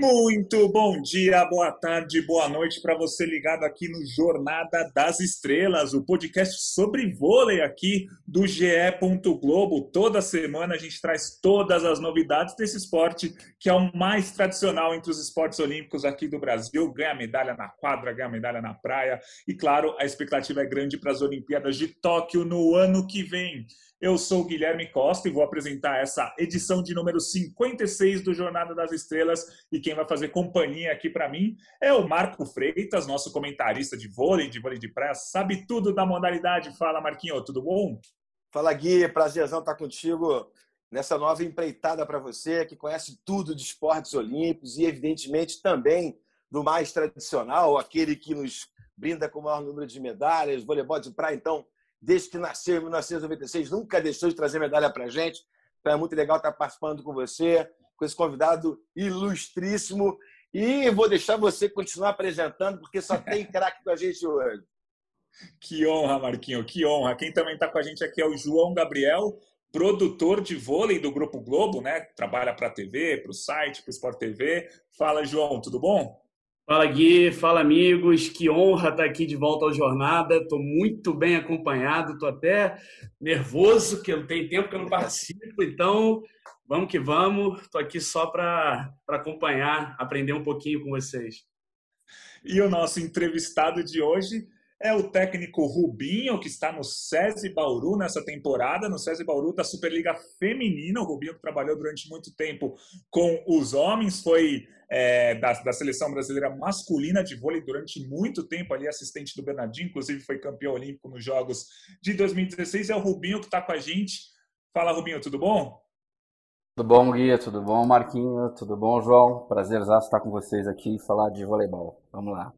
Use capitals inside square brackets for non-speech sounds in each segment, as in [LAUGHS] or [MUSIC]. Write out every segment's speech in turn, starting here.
Muito bom dia, boa tarde, boa noite para você ligado aqui no Jornada das Estrelas, o podcast sobre vôlei aqui do GE. Globo. Toda semana a gente traz todas as novidades desse esporte que é o mais tradicional entre os esportes olímpicos aqui do Brasil. Ganha medalha na quadra, ganha medalha na praia e, claro, a expectativa é grande para as Olimpíadas de Tóquio no ano que vem. Eu sou Guilherme Costa e vou apresentar essa edição de número 56 do Jornada das Estrelas. E quem vai fazer companhia aqui para mim é o Marco Freitas, nosso comentarista de vôlei, de vôlei de praia, sabe tudo da modalidade. Fala, Marquinho, tudo bom? Fala, Gui, prazerzão estar contigo nessa nova empreitada para você, que conhece tudo de esportes olímpicos e, evidentemente, também do mais tradicional, aquele que nos brinda com o maior número de medalhas, voleibol de praia. Então, desde que nasceu em 1996, nunca deixou de trazer medalha para a gente. Então é muito legal estar participando com você, com esse convidado ilustríssimo. E vou deixar você continuar apresentando, porque só tem [LAUGHS] craque com a gente hoje. Que honra, Marquinho, que honra. Quem também está com a gente aqui é o João Gabriel, produtor de vôlei do Grupo Globo, né? Trabalha para a TV, para o site, para o Sport TV. Fala, João, tudo bom? Fala Gui, fala amigos, que honra estar aqui de volta ao Jornada. Estou muito bem acompanhado, estou até nervoso, que tenho tempo que eu não participo, então vamos que vamos. Estou aqui só para acompanhar, aprender um pouquinho com vocês. E o nosso entrevistado de hoje é o técnico Rubinho, que está no SESI Bauru nessa temporada, no SESI Bauru da Superliga Feminina. O Rubinho que trabalhou durante muito tempo com os homens, foi é, da, da, seleção brasileira masculina de vôlei durante muito tempo ali, assistente do Bernardinho, inclusive foi campeão olímpico nos Jogos de 2016. É o Rubinho que está com a gente. Fala, Rubinho, tudo bom? Tudo bom, Guia? Tudo bom, Marquinho? Tudo bom, João? Prazer estar com vocês aqui e falar de voleibol. Vamos lá.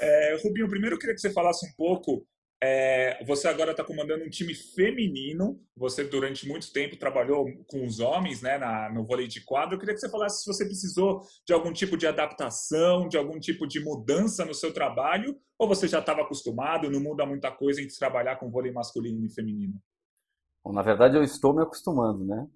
É, Rubinho, primeiro eu queria que você falasse um pouco. É, você agora está comandando um time feminino. Você durante muito tempo trabalhou com os homens, né, na, no vôlei de quadro. Eu queria que você falasse se você precisou de algum tipo de adaptação, de algum tipo de mudança no seu trabalho, ou você já estava acostumado, não muda muita coisa entre trabalhar com vôlei masculino e feminino. Bom, na verdade, eu estou me acostumando, né?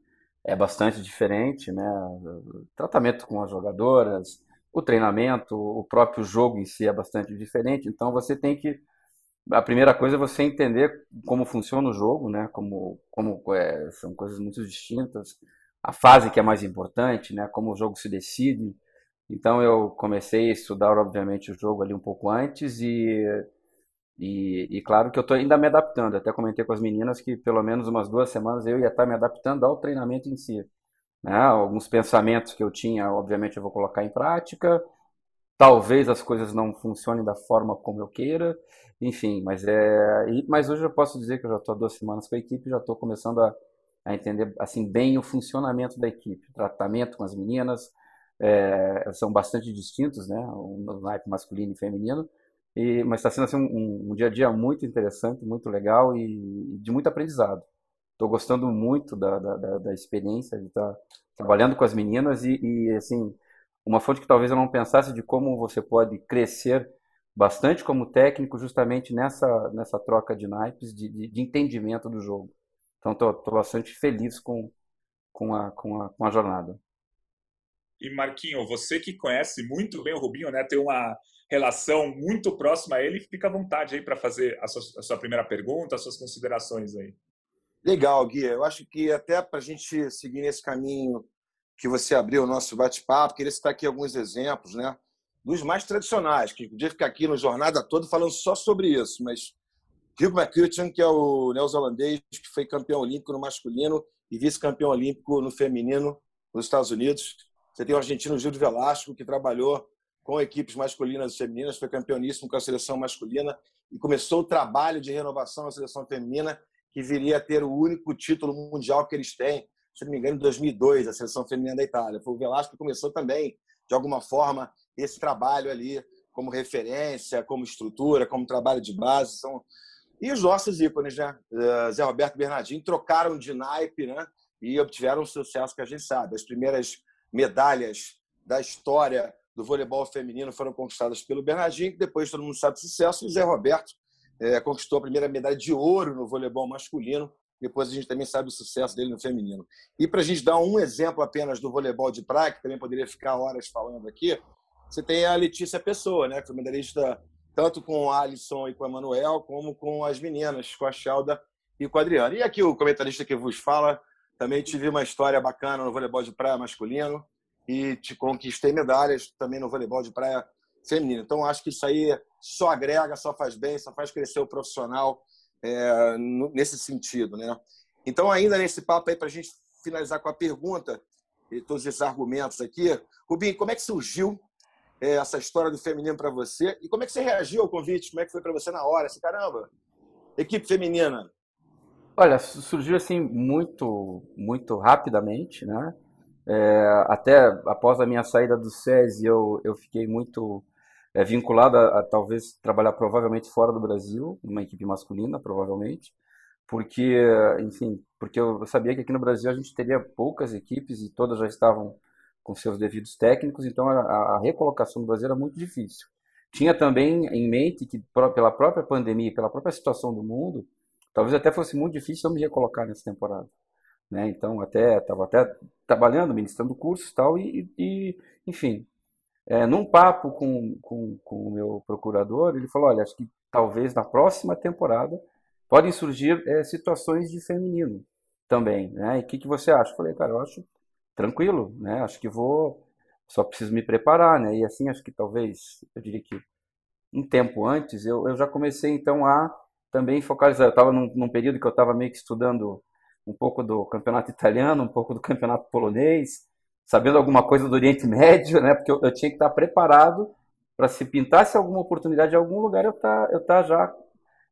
É bastante diferente, né? O tratamento com as jogadoras, o treinamento, o próprio jogo em si é bastante diferente, então você tem que a primeira coisa é você entender como funciona o jogo, né? Como, como é, são coisas muito distintas. A fase que é mais importante, né? Como o jogo se decide. Então eu comecei a estudar, obviamente, o jogo ali um pouco antes e e, e claro que eu estou ainda me adaptando. Até comentei com as meninas que pelo menos umas duas semanas eu ia estar me adaptando ao treinamento em si. Né? Alguns pensamentos que eu tinha, obviamente, eu vou colocar em prática. Talvez as coisas não funcionem da forma como eu queira, enfim, mas é. Mas hoje eu posso dizer que eu já estou há duas semanas com a equipe, já estou começando a, a, entender assim bem o funcionamento da equipe, o tratamento com as meninas é, são bastante distintos, né, no naipe masculino e feminino, e, mas está sendo assim, um, um, dia a dia muito interessante, muito legal e de muito aprendizado. Estou gostando muito da, da, da, experiência de estar tá trabalhando com as meninas e, e, assim, uma fonte que talvez eu não pensasse de como você pode crescer bastante como técnico justamente nessa, nessa troca de naipes, de, de, de entendimento do jogo. Então estou bastante feliz com, com, a, com, a, com a jornada. E Marquinho, você que conhece muito bem o Rubinho, né, tem uma relação muito próxima a ele, fica à vontade aí para fazer a sua, a sua primeira pergunta, as suas considerações aí. Legal, Gui. Eu acho que até para a gente seguir nesse caminho que você abriu o nosso bate-papo, queria citar aqui alguns exemplos, né? Dos mais tradicionais, que podia ficar aqui no jornada toda falando só sobre isso, mas Rico McCutcheon, que é o neozelandês que foi campeão olímpico no masculino e vice-campeão olímpico no feminino nos Estados Unidos. Você tem o argentino Gil de Velasco, que trabalhou com equipes masculinas e femininas, foi campeoníssimo com a seleção masculina e começou o trabalho de renovação da seleção feminina que viria a ter o único título mundial que eles têm, se não me engano, em 2002, a seleção feminina da Itália. Foi o Velasco que começou também, de alguma forma, esse trabalho ali como referência, como estrutura, como trabalho de base. São... E os nossos ícones, né? Eh, Zé Roberto Bernardinho trocaram de naipe né? e obtiveram o sucesso que a gente sabe. As primeiras medalhas da história do voleibol feminino foram conquistadas pelo Bernardinho, depois todo mundo sabe do sucesso, e o Zé Roberto é, conquistou a primeira medalha de ouro no voleibol masculino. Depois a gente também sabe o sucesso dele no feminino. E para a gente dar um exemplo apenas do voleibol de praia, que também poderia ficar horas falando aqui, você tem a Letícia Pessoa, né, que foi medalhista tanto com o Alisson e com o Emanuel, como com as meninas, com a Shelda e com a Adriana. E aqui o comentarista que vos fala, também tive uma história bacana no voleibol de praia masculino e te conquistei medalhas também no voleibol de praia feminino. Então, acho que isso aí só agrega, só faz bem, só faz crescer o profissional é, nesse sentido. Né? Então, ainda nesse papo aí, para a gente finalizar com a pergunta e todos esses argumentos aqui, Rubinho, como é que surgiu é, essa história do feminino para você e como é que você reagiu ao convite? Como é que foi para você na hora? Assim, caramba, equipe feminina. Olha, surgiu assim muito, muito rapidamente, né? É, até após a minha saída do SESI, eu, eu fiquei muito é, vinculado a, talvez trabalhar provavelmente fora do Brasil, numa equipe masculina, provavelmente, porque, enfim, porque eu sabia que aqui no Brasil a gente teria poucas equipes e todas já estavam com seus devidos técnicos, então a, a recolocação do Brasil era muito difícil. Tinha também em mente que pela própria pandemia, pela própria situação do mundo, talvez até fosse muito difícil eu me recolocar nessa temporada. Né? Então, até estava até trabalhando, ministrando cursos tal, e, e enfim, é, num papo com, com, com o meu procurador, ele falou: olha, acho que talvez na próxima temporada podem surgir é, situações de feminino também, né? E o que, que você acha? Eu falei, cara, eu acho tranquilo, né? Acho que vou, só preciso me preparar, né? E assim, acho que talvez, eu diria que um tempo antes, eu, eu já comecei então a também focalizar. Eu estava num, num, período que eu estava meio que estudando um pouco do campeonato italiano, um pouco do campeonato polonês, sabendo alguma coisa do Oriente Médio, né? Porque eu, eu tinha que estar preparado para se pintasse alguma oportunidade em algum lugar, eu tá, eu tá já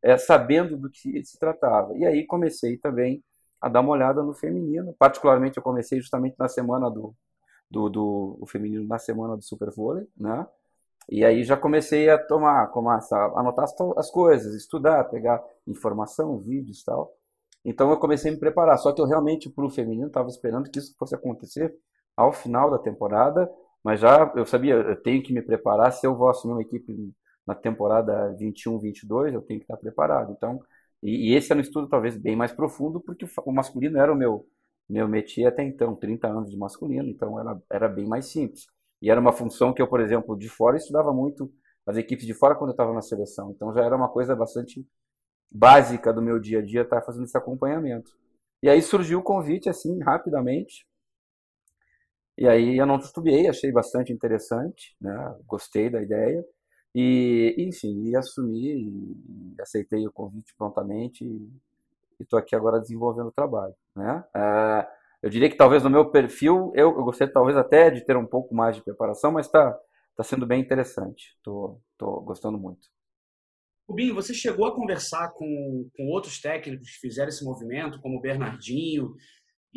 é, sabendo do que se tratava. E aí comecei também a dar uma olhada no feminino. Particularmente, eu comecei justamente na semana do, do, do feminino, na semana do Super Vôlei, né? E aí já comecei a tomar, começar a anotar as, as coisas, estudar, pegar informação, vídeos e tal. Então eu comecei a me preparar. Só que eu realmente, para o feminino, estava esperando que isso fosse acontecer ao final da temporada, mas já eu sabia, eu tenho que me preparar. Se eu vou assumir uma equipe na temporada 21-22, eu tenho que estar preparado. Então, e, e, esse era um estudo talvez bem mais profundo, porque o masculino era o meu meu métier até então, 30 anos de masculino, então era, era bem mais simples. E era uma função que eu, por exemplo, de fora estudava muito as equipes de fora quando eu estava na seleção. Então já era uma coisa bastante básica do meu dia a dia estar fazendo esse acompanhamento. E aí surgiu o convite assim rapidamente. E aí eu não titubeei, achei bastante interessante, né? Gostei da ideia. E, enfim, e assumi, e aceitei o convite prontamente e estou aqui agora desenvolvendo o trabalho, né? É, eu diria que talvez no meu perfil, eu, eu talvez até de ter um pouco mais de preparação, mas está tá sendo bem interessante. Estou gostando muito. Rubinho, você chegou a conversar com, com outros técnicos que fizeram esse movimento, como o Bernardinho,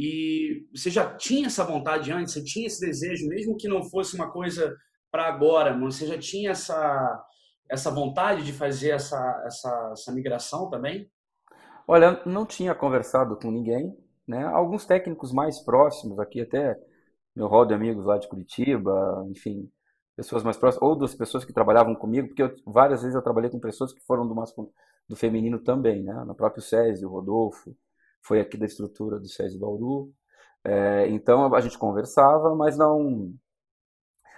e você já tinha essa vontade antes, você tinha esse desejo, mesmo que não fosse uma coisa para agora, mas você já tinha essa, essa vontade de fazer essa, essa, essa migração também? Olha, não tinha conversado com ninguém, né? Alguns técnicos mais próximos aqui, até meu rol de amigos lá de Curitiba, enfim, pessoas mais próximas, ou das pessoas que trabalhavam comigo, porque eu, várias vezes eu trabalhei com pessoas que foram do, masculino, do feminino também, né? No próprio SESI, o Rodolfo, foi aqui da estrutura do SESI Bauru. É, então a gente conversava, mas não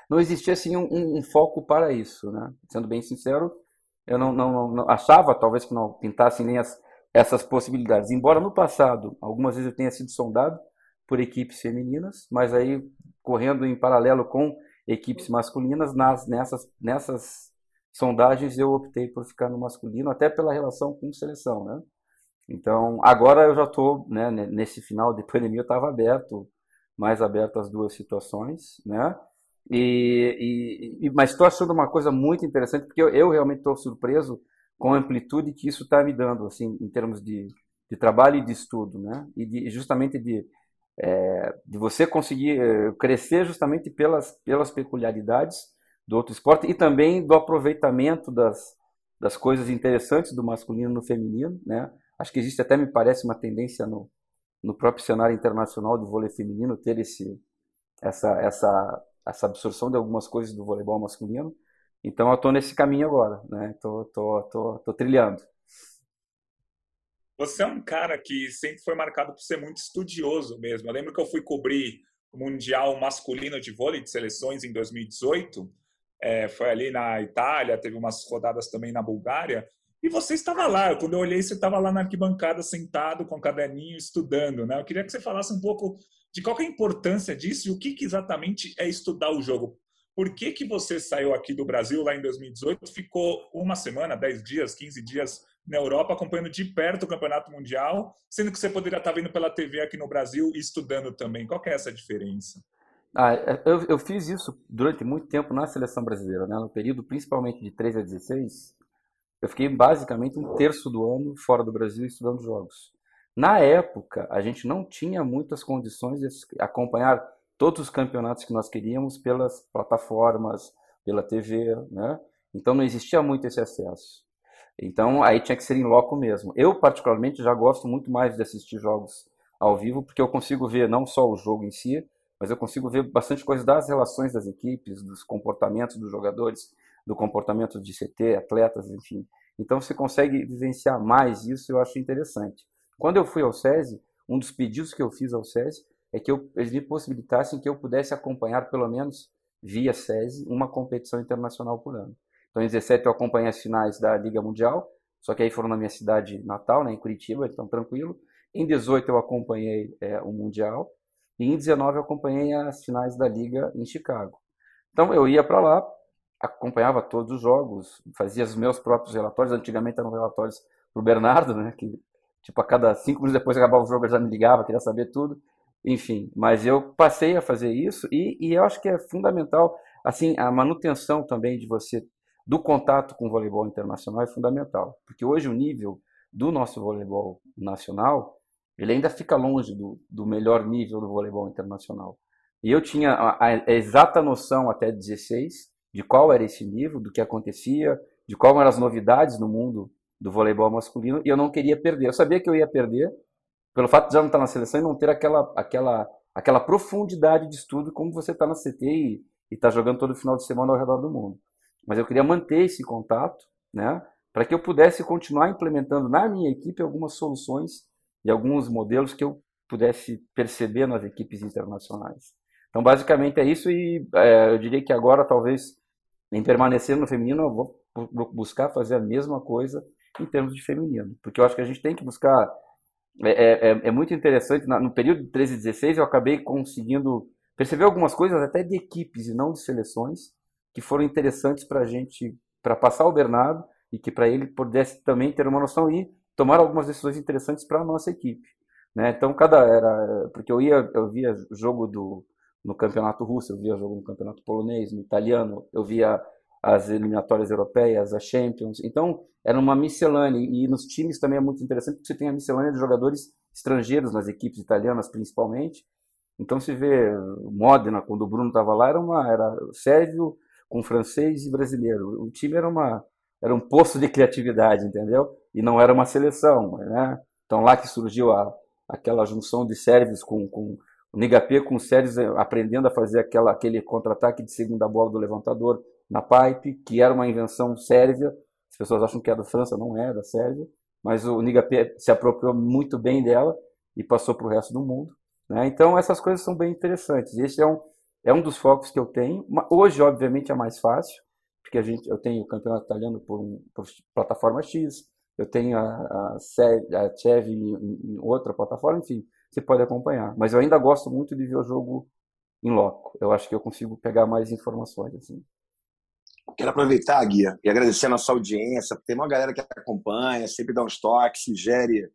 não existia assim um, um, foco para isso, né? Sendo bem sincero, eu não, não, não achava talvez que não pintassem nem as, essas possibilidades. Embora no passado, algumas vezes eu tenha sido sondado por equipes femininas, mas aí correndo em paralelo com equipes masculinas, nas, nessas, nessas sondagens eu optei por ficar no masculino, até pela relação com seleção, né? Então, agora eu já estou, né, nesse final de pandemia, eu estava aberto, mais aberto às duas situações, né? E, e, mas estou achando uma coisa muito interessante, porque eu, eu realmente estou surpreso com a amplitude que isso está me dando, assim, em termos de, de trabalho e de estudo, né? E de, justamente de, é, de você conseguir é, crescer justamente pelas, pelas peculiaridades do outro esporte e também do aproveitamento das, das coisas interessantes do masculino no feminino, né? Acho que existe até, me parece, uma tendência no, no próprio cenário internacional do vôlei feminino ter esse, essa, essa essa absorção de algumas coisas do voleibol masculino. Então eu estou nesse caminho agora, né? Tô, tô, tô, tô trilhando. Você é um cara que sempre foi marcado por ser muito estudioso mesmo. Eu lembro que eu fui cobrir o Mundial Masculino de Vôlei de Seleções em 2018. É, foi ali na Itália, teve umas rodadas também na Bulgária. E você estava lá. Quando eu olhei, você estava lá na arquibancada, sentado, com o caderninho, estudando. Né? Eu queria que você falasse um pouco de qual é a importância disso e o que, que exatamente é estudar o jogo. Por que, que você saiu aqui do Brasil lá em 2018, ficou uma semana, 10 dias, 15 dias na Europa acompanhando de perto o Campeonato Mundial, sendo que você poderia estar vendo pela TV aqui no Brasil e estudando também? Qual é essa diferença? Ah, eu, eu, fiz isso durante muito tempo na seleção brasileira, né? no período principalmente de 13 a 16. Eu fiquei basicamente um terço do ano fora do Brasil estudando jogos. Na época, a gente não tinha muitas condições de acompanhar todos os campeonatos que nós queríamos pelas plataformas, pela TV, né? Então não existia muito esse acesso. Então aí tinha que ser em loco mesmo. Eu particularmente já gosto muito mais de assistir jogos ao vivo porque eu consigo ver não só o jogo em si, mas eu consigo ver bastante coisa das relações das equipes, dos comportamentos dos jogadores, do comportamento de CT, atletas, enfim. Então você consegue vivenciar mais isso, eu acho interessante. Quando eu fui ao SESI, um dos pedidos que eu fiz ao SESI é que eu, eles me possibilitassem que eu pudesse acompanhar, pelo menos via SESI, uma competição internacional por ano. Então, em 17 eu acompanhei as finais da Liga Mundial, só que aí foram na minha cidade natal, né, em Curitiba, então tranquilo. Em 18 eu acompanhei é, o Mundial e em 19 eu acompanhei as finais da Liga em Chicago. Então eu ia para lá, acompanhava todos os jogos, fazia os meus próprios relatórios. Antigamente eram relatórios para o Bernardo, né, que Tipo, a cada cinco minutos depois acabava o jogo, ele já me ligava, queria saber tudo. Enfim, mas eu passei a fazer isso e, e eu acho que é fundamental, assim, a manutenção também de você, do contato com o voleibol internacional é fundamental. Porque hoje o nível do nosso voleibol nacional, ele ainda fica longe do, do melhor nível do voleibol internacional. E eu tinha a, a exata noção até 16 de qual era esse nível, do que acontecia, de quais eram as novidades no mundo do voleibol masculino e eu não queria perder. Eu sabia que eu ia perder pelo fato de já não estar na seleção e não ter aquela, aquela, aquela profundidade de estudo como você está na CT e está jogando todo final de semana ao redor do mundo. Mas eu queria manter esse contato, né, para que eu pudesse continuar implementando na minha equipe algumas soluções e alguns modelos que eu pudesse perceber nas equipes internacionais. Então, basicamente é isso e é, eu diria que agora, talvez, em permanecer no feminino, eu vou buscar fazer a mesma coisa em termos de feminino. Porque eu acho que a gente tem que buscar. É, é, é, é muito interessante, no período de 13 e 16, eu acabei conseguindo perceber algumas coisas até de equipes e não de seleções, que foram interessantes para a gente, para passar o Bernardo e que para ele pudesse também ter uma noção e tomar algumas decisões interessantes para a nossa equipe. Né? Então, cada era. Porque eu ia, eu via jogo do, no campeonato russo, eu via jogo no campeonato polonês, no italiano, eu via as eliminatórias europeias, as Champions. Então, era uma miscelânea. E nos times também é muito interessante porque você tem a miscelânea de jogadores estrangeiros nas equipes italianas, principalmente. Então, se vê Modena, quando o Bruno estava lá, era, uma, era sérvio com francês e brasileiro. O time era, uma, era um poço de criatividade, entendeu? E não era uma seleção. Né? Então, lá que surgiu a, aquela junção de sérvios com, com o Nigapê com os sérvios aprendendo a fazer aquela, aquele contra-ataque de segunda bola do levantador na pipe, que era uma invenção sérvia. As pessoas acham que é da França, não é, é da Sérvia. Mas o Nigapé se apropriou muito bem dela e passou para o resto do mundo. Né? Então, essas coisas são bem interessantes. Esse é um, é um dos focos que eu tenho. Hoje, obviamente, é mais fácil, porque a gente, eu tenho o campeonato italiano por, um, por plataforma X, eu tenho a, a, a Chev em, em outra plataforma, enfim, você pode acompanhar. Mas eu ainda gosto muito de ver o jogo em loco. Eu acho que eu consigo pegar mais informações. Assim. Quero aproveitar, Guia, e agradecer a nossa audiência. Tem uma galera que acompanha, sempre dá uns toques, sugere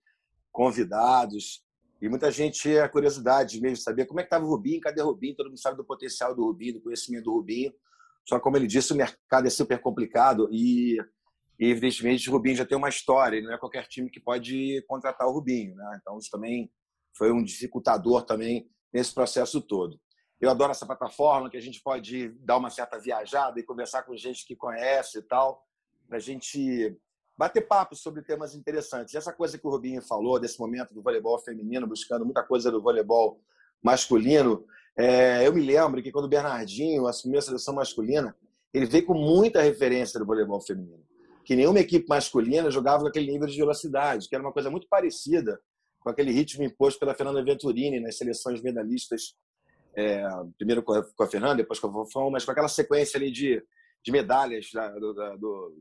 convidados. E muita gente é curiosidade mesmo, saber como é que estava o Rubinho, cadê o Rubinho? Todo mundo sabe do potencial do Rubinho, do conhecimento do Rubinho. Só como ele disse, o mercado é super complicado e, evidentemente, o Rubinho já tem uma história. Não é qualquer time que pode contratar o Rubinho. Né? Então, isso também foi um dificultador também nesse processo todo. Eu adoro essa plataforma que a gente pode dar uma certa viajada e conversar com gente que conhece e tal, para a gente bater papo sobre temas interessantes. essa coisa que o Rubinho falou, desse momento do voleibol feminino, buscando muita coisa do voleibol masculino, É, eu me lembro que quando o Bernardinho assumiu a seleção masculina, ele veio com muita referência do voleibol feminino. Que nenhuma equipe masculina jogava com aquele nível de velocidade, que era uma coisa muito parecida com aquele ritmo imposto pela Fernanda Venturini nas seleções medalhistas, é, primeiro com a, Fernanda, depois com a Fofão, mas com aquela sequência ali de, de medalhas da, do, da, do,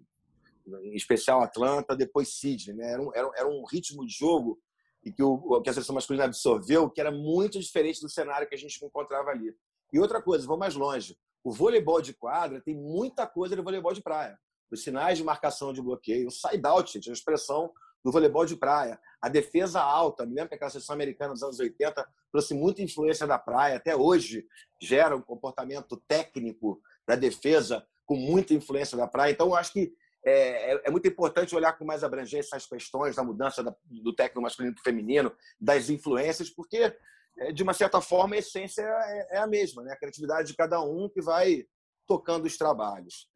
em especial Atlanta, depois Sydney. Né? Era, um, era, era um ritmo de jogo e que, o, que a seleção masculina absorveu que era muito diferente do cenário que a gente encontrava ali. E outra coisa, vou mais longe. O voleibol de quadra tem muita coisa de voleibol de praia. Os sinais de marcação de bloqueio, o side-out, a expressão do voleibol de praia. A defesa alta, me lembro que aquela seleção americana dos anos 80 trouxe muita influência da praia, até hoje gera um comportamento técnico da defesa com muita influência da praia. Então, eu acho que é, é, é, muito importante olhar com mais abrangência essas questões da mudança da, do técnico masculino para o feminino, das influências, porque, é, de uma certa forma, a essência é, é, a mesma, né? a criatividade de cada um que vai tocando os trabalhos.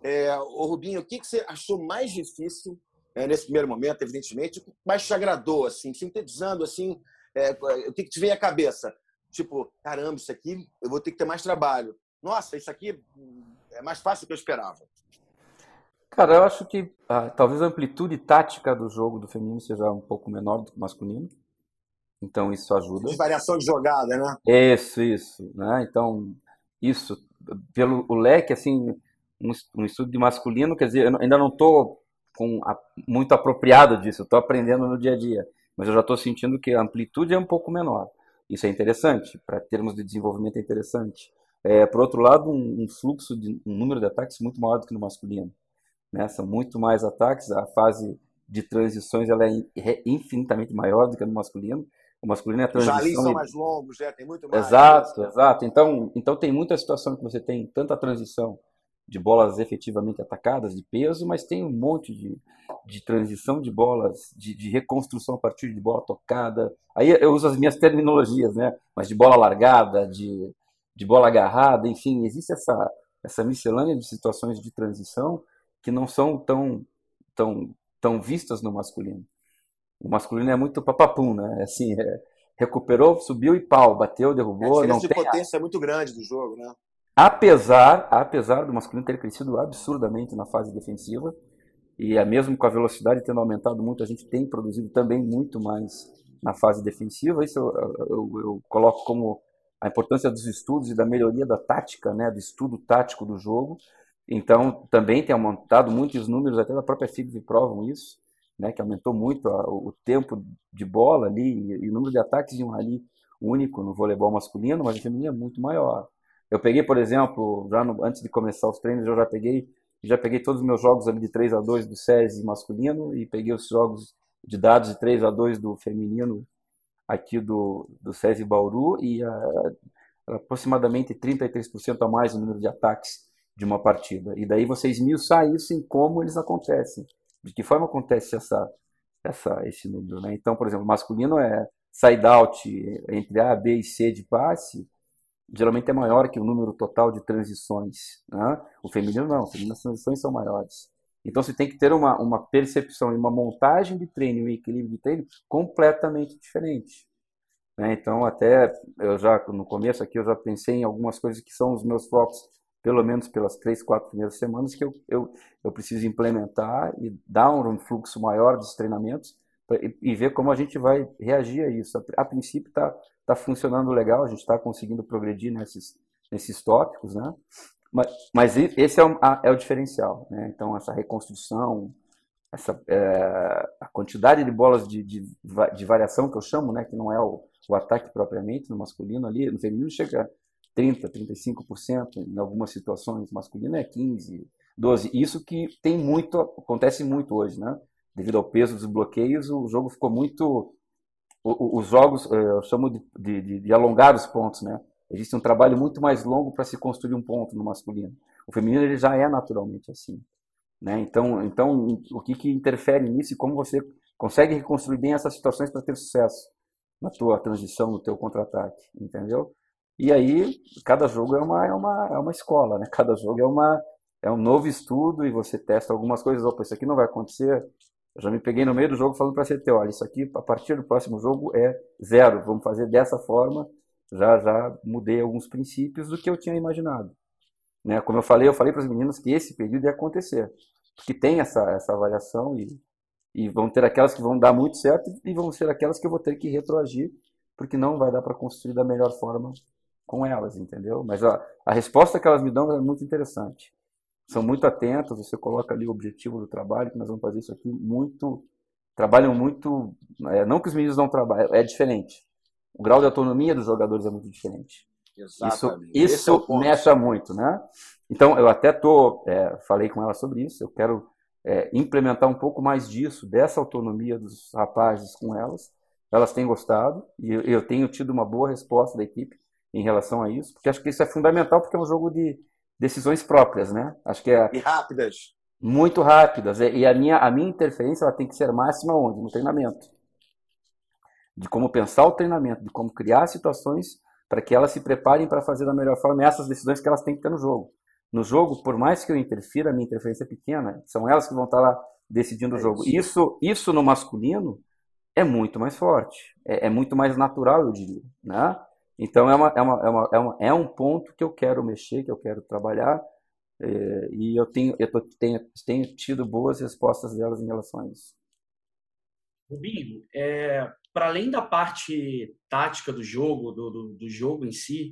É, ô Rubinho, o que, que você achou mais difícil é, nesse primeiro momento, evidentemente, o que mais te agradou, assim, sintetizando, assim, é, o que, que te vem à cabeça? Tipo, caramba, isso aqui eu vou ter que ter mais trabalho. Nossa, isso aqui é mais fácil do que eu esperava. Cara, eu acho que ah, talvez a amplitude tática do jogo do feminino seja um pouco menor do que o masculino. Então isso ajuda. De variação de jogada, né? Isso, isso. Né? Então, isso, pelo o leque, assim, um, um estudo de masculino, quer dizer, eu ainda não estou muito apropriado disso, estou aprendendo no dia a dia, mas eu já estou sentindo que a amplitude é um pouco menor. Isso é interessante, para termos de desenvolvimento é interessante. É, por outro lado, um, um fluxo de um número de ataques muito maior do que no masculino né? São muito mais ataques. A fase de transições ela é infinitamente maior do que no masculino. O masculino é a transição. Os são mais longos, é, tem muito mais. Exato, exato. Então, então tem muita situação que você tem tanta transição de bolas efetivamente atacadas, de peso, mas tem um monte de, de transição de bolas, de, de reconstrução a partir de bola tocada. Aí eu uso as minhas terminologias, né? Mas de bola largada, de, de bola agarrada, enfim, existe essa, essa miscelânea de situações de transição que não são tão, tão, tão vistas no masculino. O masculino é muito papapum, né? É assim, é, recuperou, subiu e pau, bateu, derrubou. A não de tem... potência é muito grande do jogo, né? Apesar, apesar do masculino ter crescido absurdamente na fase defensiva, e é mesmo com a velocidade tendo aumentado muito, a gente tem produzido também muito mais na fase defensiva. Isso eu, eu, eu coloco como a importância dos estudos e da melhoria da tática, né, do estudo tático do jogo, então, também tem aumentado muitos números, até da própria FIGV provam isso, né, que aumentou muito a, o tempo de bola ali e, o número de ataques de um rally único no voleibol masculino, mas o feminino é muito maior. Eu peguei, por exemplo, já no, antes de começar os treinos, eu já peguei já peguei todos os meus jogos ali de 3 a 2 do SESI masculino e peguei os jogos de dados de 3 a 2 do feminino aqui do, do SESI Bauru e a, aproximadamente 33% a mais o número de ataques de uma partida. E daí você esmiuçar isso em como eles acontecem. De que forma acontece essa, essa, esse número. Né? Então, por exemplo, masculino é side-out entre A, B e C de passe, geralmente é maior que o número total de transições. Né? O feminino não, as transições são maiores. Então você tem que ter uma, uma percepção e uma montagem de treino e um equilíbrio de treino completamente diferente. Né? Então até eu já no começo aqui eu já pensei em algumas coisas que são os meus focos pelo menos pelas três, quatro primeiras semanas, que eu, eu, eu preciso implementar e dar um fluxo maior dos treinamentos pra, e, e, ver como a gente vai reagir a isso. A, a princípio está tá funcionando legal, a gente está conseguindo progredir nesses, nesses tópicos, né? Mas, mas esse é o, é o diferencial, né? Então, essa reconstrução, essa, é, a quantidade de bolas de, de, de, variação que eu chamo, né? Que não é o, o ataque propriamente no masculino ali, no feminino chega 30%, 35%, em algumas situações masculino é 15%, 12%. Isso que tem muito, acontece muito hoje, né? Devido ao peso dos bloqueios, o jogo ficou muito. Os jogos, eh, eu chamo de, de, de alongar os pontos, né? Existe um trabalho muito mais longo para se construir um ponto no masculino. O feminino ele já é naturalmente assim. Né? Então, então, o que, que interfere nisso e como você consegue reconstruir bem essas situações para ter sucesso na tua transição, no teu contra-ataque, entendeu? E aí, cada jogo é uma, é uma, é uma escola, né? Cada jogo é, uma, é um novo estudo e você testa algumas coisas. Opa, isso aqui não vai acontecer. Eu já me peguei no meio do jogo falando para a CT, olha, isso aqui, a partir do próximo jogo, é zero. Vamos fazer dessa forma já já mudei alguns princípios do que eu tinha imaginado. Né? Como eu falei, eu falei para as meninas que esse período ia acontecer, porque tem essa, essa avaliação e, e vão ter aquelas que vão dar muito certo e vão ser aquelas que eu vou ter que retroagir, porque não vai dar para construir da melhor forma com elas, entendeu? Mas a, a resposta que elas me dão é muito interessante. São muito atentas, você coloca ali o objetivo do trabalho, que nós vamos fazer isso aqui muito. Trabalham muito. É, não que os meninos não trabalhem, é diferente. O grau de autonomia dos jogadores é muito diferente. Exatamente. Isso, isso é mexe muito, né? Então, eu até tô, é, falei com ela sobre isso, eu quero é, implementar um pouco mais disso, dessa autonomia dos rapazes com elas. Elas têm gostado e eu, eu tenho tido uma boa resposta da equipe em relação a isso, porque acho que isso é fundamental, porque é um jogo de decisões próprias, né? Acho que é e rápidas, muito rápidas. E a minha a minha interferência ela tem que ser máxima onde no treinamento, de como pensar o treinamento, de como criar situações para que elas se preparem para fazer da melhor forma essas decisões que elas têm que ter no jogo. No jogo, por mais que eu interfira, a minha interferência é pequena, são elas que vão estar lá decidindo é o jogo. Isso. isso no masculino é muito mais forte, é, é muito mais natural, eu diria, né? Então é, uma, é, uma, é, uma, é, é um ponto que eu quero mexer, que eu quero trabalhar, é, e eu, tenho, eu tô, tenho, tenho tido boas respostas delas em relação a isso. Rubinho, é, para além da parte tática do jogo, do, do, do, jogo em si,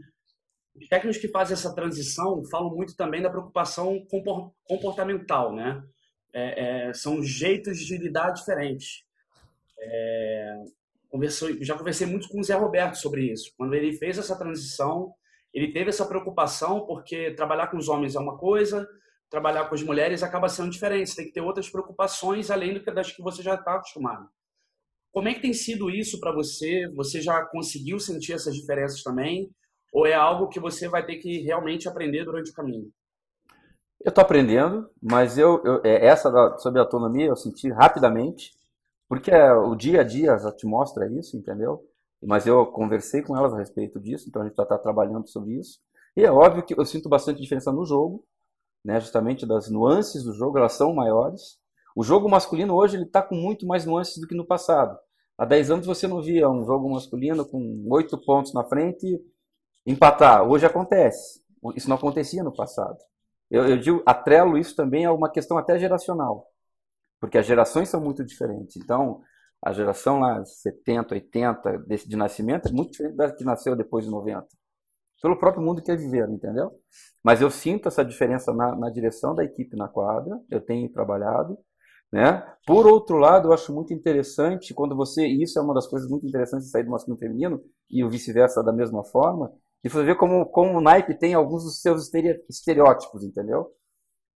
os técnicos que fazem essa transição falam muito também da preocupação comportamental, né? É, é, são jeitos de lidar diferentes. Já conversei muito com o Zé Roberto sobre isso. Quando ele fez essa transição, ele teve essa preocupação porque trabalhar com os homens é uma coisa, trabalhar com as mulheres acaba sendo diferente. Você tem que ter outras preocupações além das que você já está acostumado. Como é que tem sido isso para você? Você já conseguiu sentir essas diferenças também? Ou é algo que você vai ter que realmente aprender durante o caminho? Eu estou aprendendo, mas eu, eu é, essa da, sobre a autonomia eu senti rapidamente. Porque o dia a dia já te mostra isso, entendeu? Mas eu conversei com elas a respeito disso, então a gente está trabalhando sobre isso. E é óbvio que eu sinto bastante diferença no jogo, né? justamente das nuances do jogo, elas são maiores. O jogo masculino hoje ele está com muito mais nuances do que no passado. Há 10 anos você não via um jogo masculino com oito pontos na frente empatar. Hoje acontece. Isso não acontecia no passado. Eu, eu digo, atrelo isso também a uma questão até geracional porque as gerações são muito diferentes. Então, a geração lá 70, 80 desse, de nascimento é muito diferente da que nasceu depois de 90. Pelo próprio mundo que eles viveram, entendeu? Mas eu sinto essa diferença na, na direção da equipe na quadra, eu tenho trabalhado. Né? Por outro lado, eu acho muito interessante quando você, e isso é uma das coisas muito interessantes de sair do masculino e feminino, e o vice-versa da mesma forma, de você ver como, como o naipe tem alguns dos seus estereótipos, entendeu?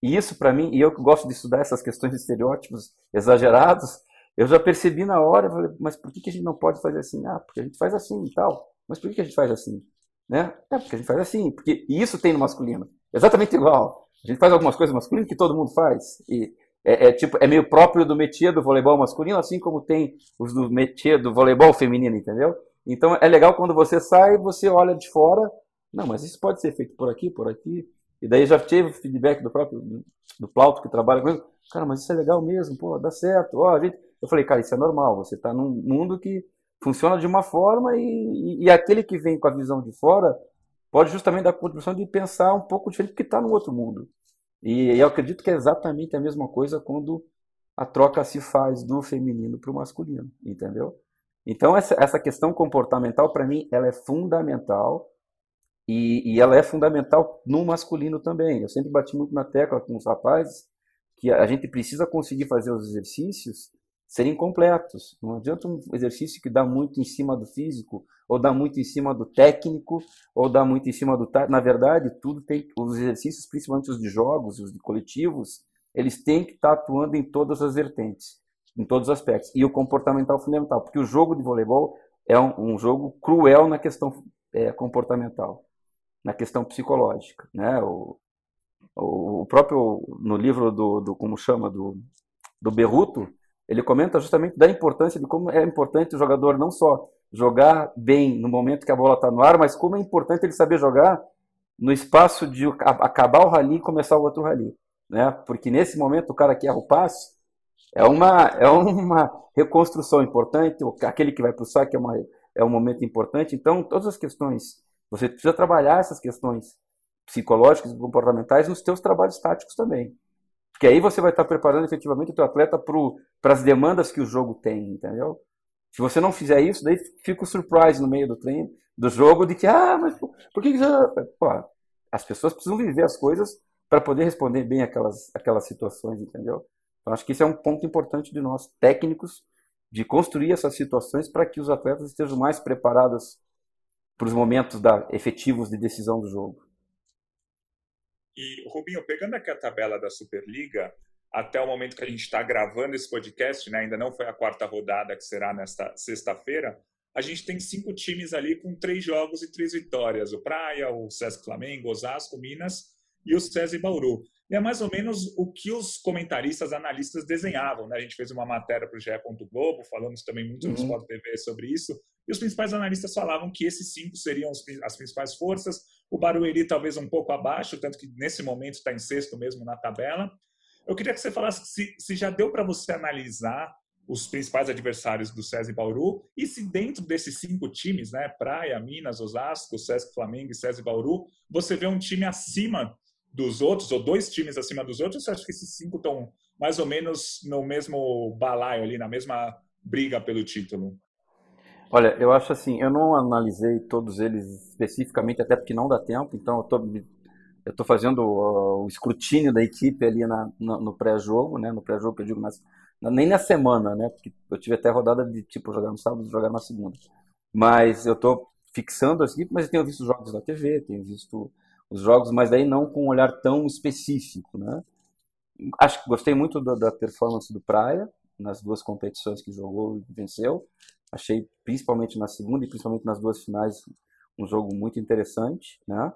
E isso, para mim, e eu que gosto de estudar essas questões de estereótipos exagerados, eu já percebi na hora, falei, mas por que, que a gente não pode fazer assim? Ah, porque a gente faz assim e tal. Mas por que, que a gente faz assim? Né? É porque a gente faz assim, porque isso tem no masculino. Exatamente igual. A gente faz algumas coisas masculinas que todo mundo faz. E é, é, tipo, é meio próprio do métier do voleibol masculino, assim como tem os do métier do voleibol feminino, entendeu? Então é legal quando você sai, você olha de fora, não, mas isso pode ser feito por aqui, por aqui. E daí já tive feedback do próprio do Plauto que trabalha com isso. Cara, mas isso é legal mesmo, pô, dá certo. Ó, gente... Eu falei, cara, isso é normal. Você está num mundo que funciona de uma forma e, e, e, aquele que vem com a visão de fora pode justamente dar a contribuição de pensar um pouco diferente porque está no outro mundo. E, e eu acredito que é exatamente a mesma coisa quando a troca se faz do feminino para o masculino, entendeu? Então essa, essa questão comportamental para mim ela é fundamental e, e, ela é fundamental no masculino também. Eu sempre bati muito na tecla com os rapazes que a gente precisa conseguir fazer os exercícios serem completos. Não adianta um exercício que dá muito em cima do físico, ou dá muito em cima do técnico, ou dá muito em cima do. Na verdade, tudo tem. Os exercícios, principalmente os de jogos, os de coletivos, eles têm que estar atuando em todas as vertentes, em todos os aspectos. E o comportamental fundamental, porque o jogo de voleibol é um, um jogo cruel na questão é, comportamental na questão psicológica, né? O, o, próprio no livro do, do como chama do, do Berruto, ele comenta justamente da importância de como é importante o jogador não só jogar bem no momento que a bola está no ar, mas como é importante ele saber jogar no espaço de acabar o rally e começar o outro rally, né? Porque nesse momento o cara que erra o passe é uma é uma reconstrução importante, aquele que vai para o saque é uma é um momento importante. Então, todas as questões, você precisa trabalhar essas questões psicológicas e comportamentais nos teus trabalhos táticos também. Porque aí você vai estar preparando efetivamente o teu atleta para as demandas que o jogo tem, entendeu? Se você não fizer isso, daí fica o surprise no meio do treino, do jogo, de que, ah, mas por que já... Pô, as pessoas precisam viver as coisas para poder responder bem aquelas, aquelas situações, entendeu? Então, acho que isso é um ponto importante de nós, técnicos, de construir essas situações para que os atletas estejam mais preparados para os momentos da, efetivos de decisão do jogo. E, Rubinho, pegando aqui a tabela da Superliga, até o momento que a gente está gravando esse podcast, né, ainda não foi a quarta rodada, que será nesta sexta-feira, a gente tem cinco times ali com três jogos e três vitórias: o Praia, o Sesc Flamengo, Osasco, Minas e o César Bauru. E é mais ou menos o que os comentaristas, analistas desenhavam. Né? A gente fez uma matéria para o GE. Globo, falamos também muito no uhum. Sport TV sobre isso. E os principais analistas falavam que esses cinco seriam as principais forças. O Barueri talvez um pouco abaixo, tanto que nesse momento está em sexto mesmo na tabela. Eu queria que você falasse se, se já deu para você analisar os principais adversários do e Bauru e se dentro desses cinco times, né, Praia, Minas, Osasco, Sesc Flamengo e e Bauru, você vê um time acima dos outros, ou dois times acima dos outros, você acha que esses cinco estão mais ou menos no mesmo balaio ali, na mesma briga pelo título? Olha, eu acho assim, eu não analisei todos eles especificamente, até porque não dá tempo, então eu estou eu tô fazendo o, o, escrutínio da equipe ali na, no, pré-jogo, né, no pré-jogo que eu digo, mas nem na semana, né, porque eu tive até rodada de tipo jogar no sábado jogar na segunda. Mas eu estou fixando as equipes, mas eu tenho visto jogos na TV, tenho visto os jogos, mas aí não com um olhar tão específico, né? Acho que gostei muito da, da performance do Praia nas duas competições que jogou e venceu. Achei, principalmente na segunda e principalmente nas duas finais, um jogo muito interessante, né?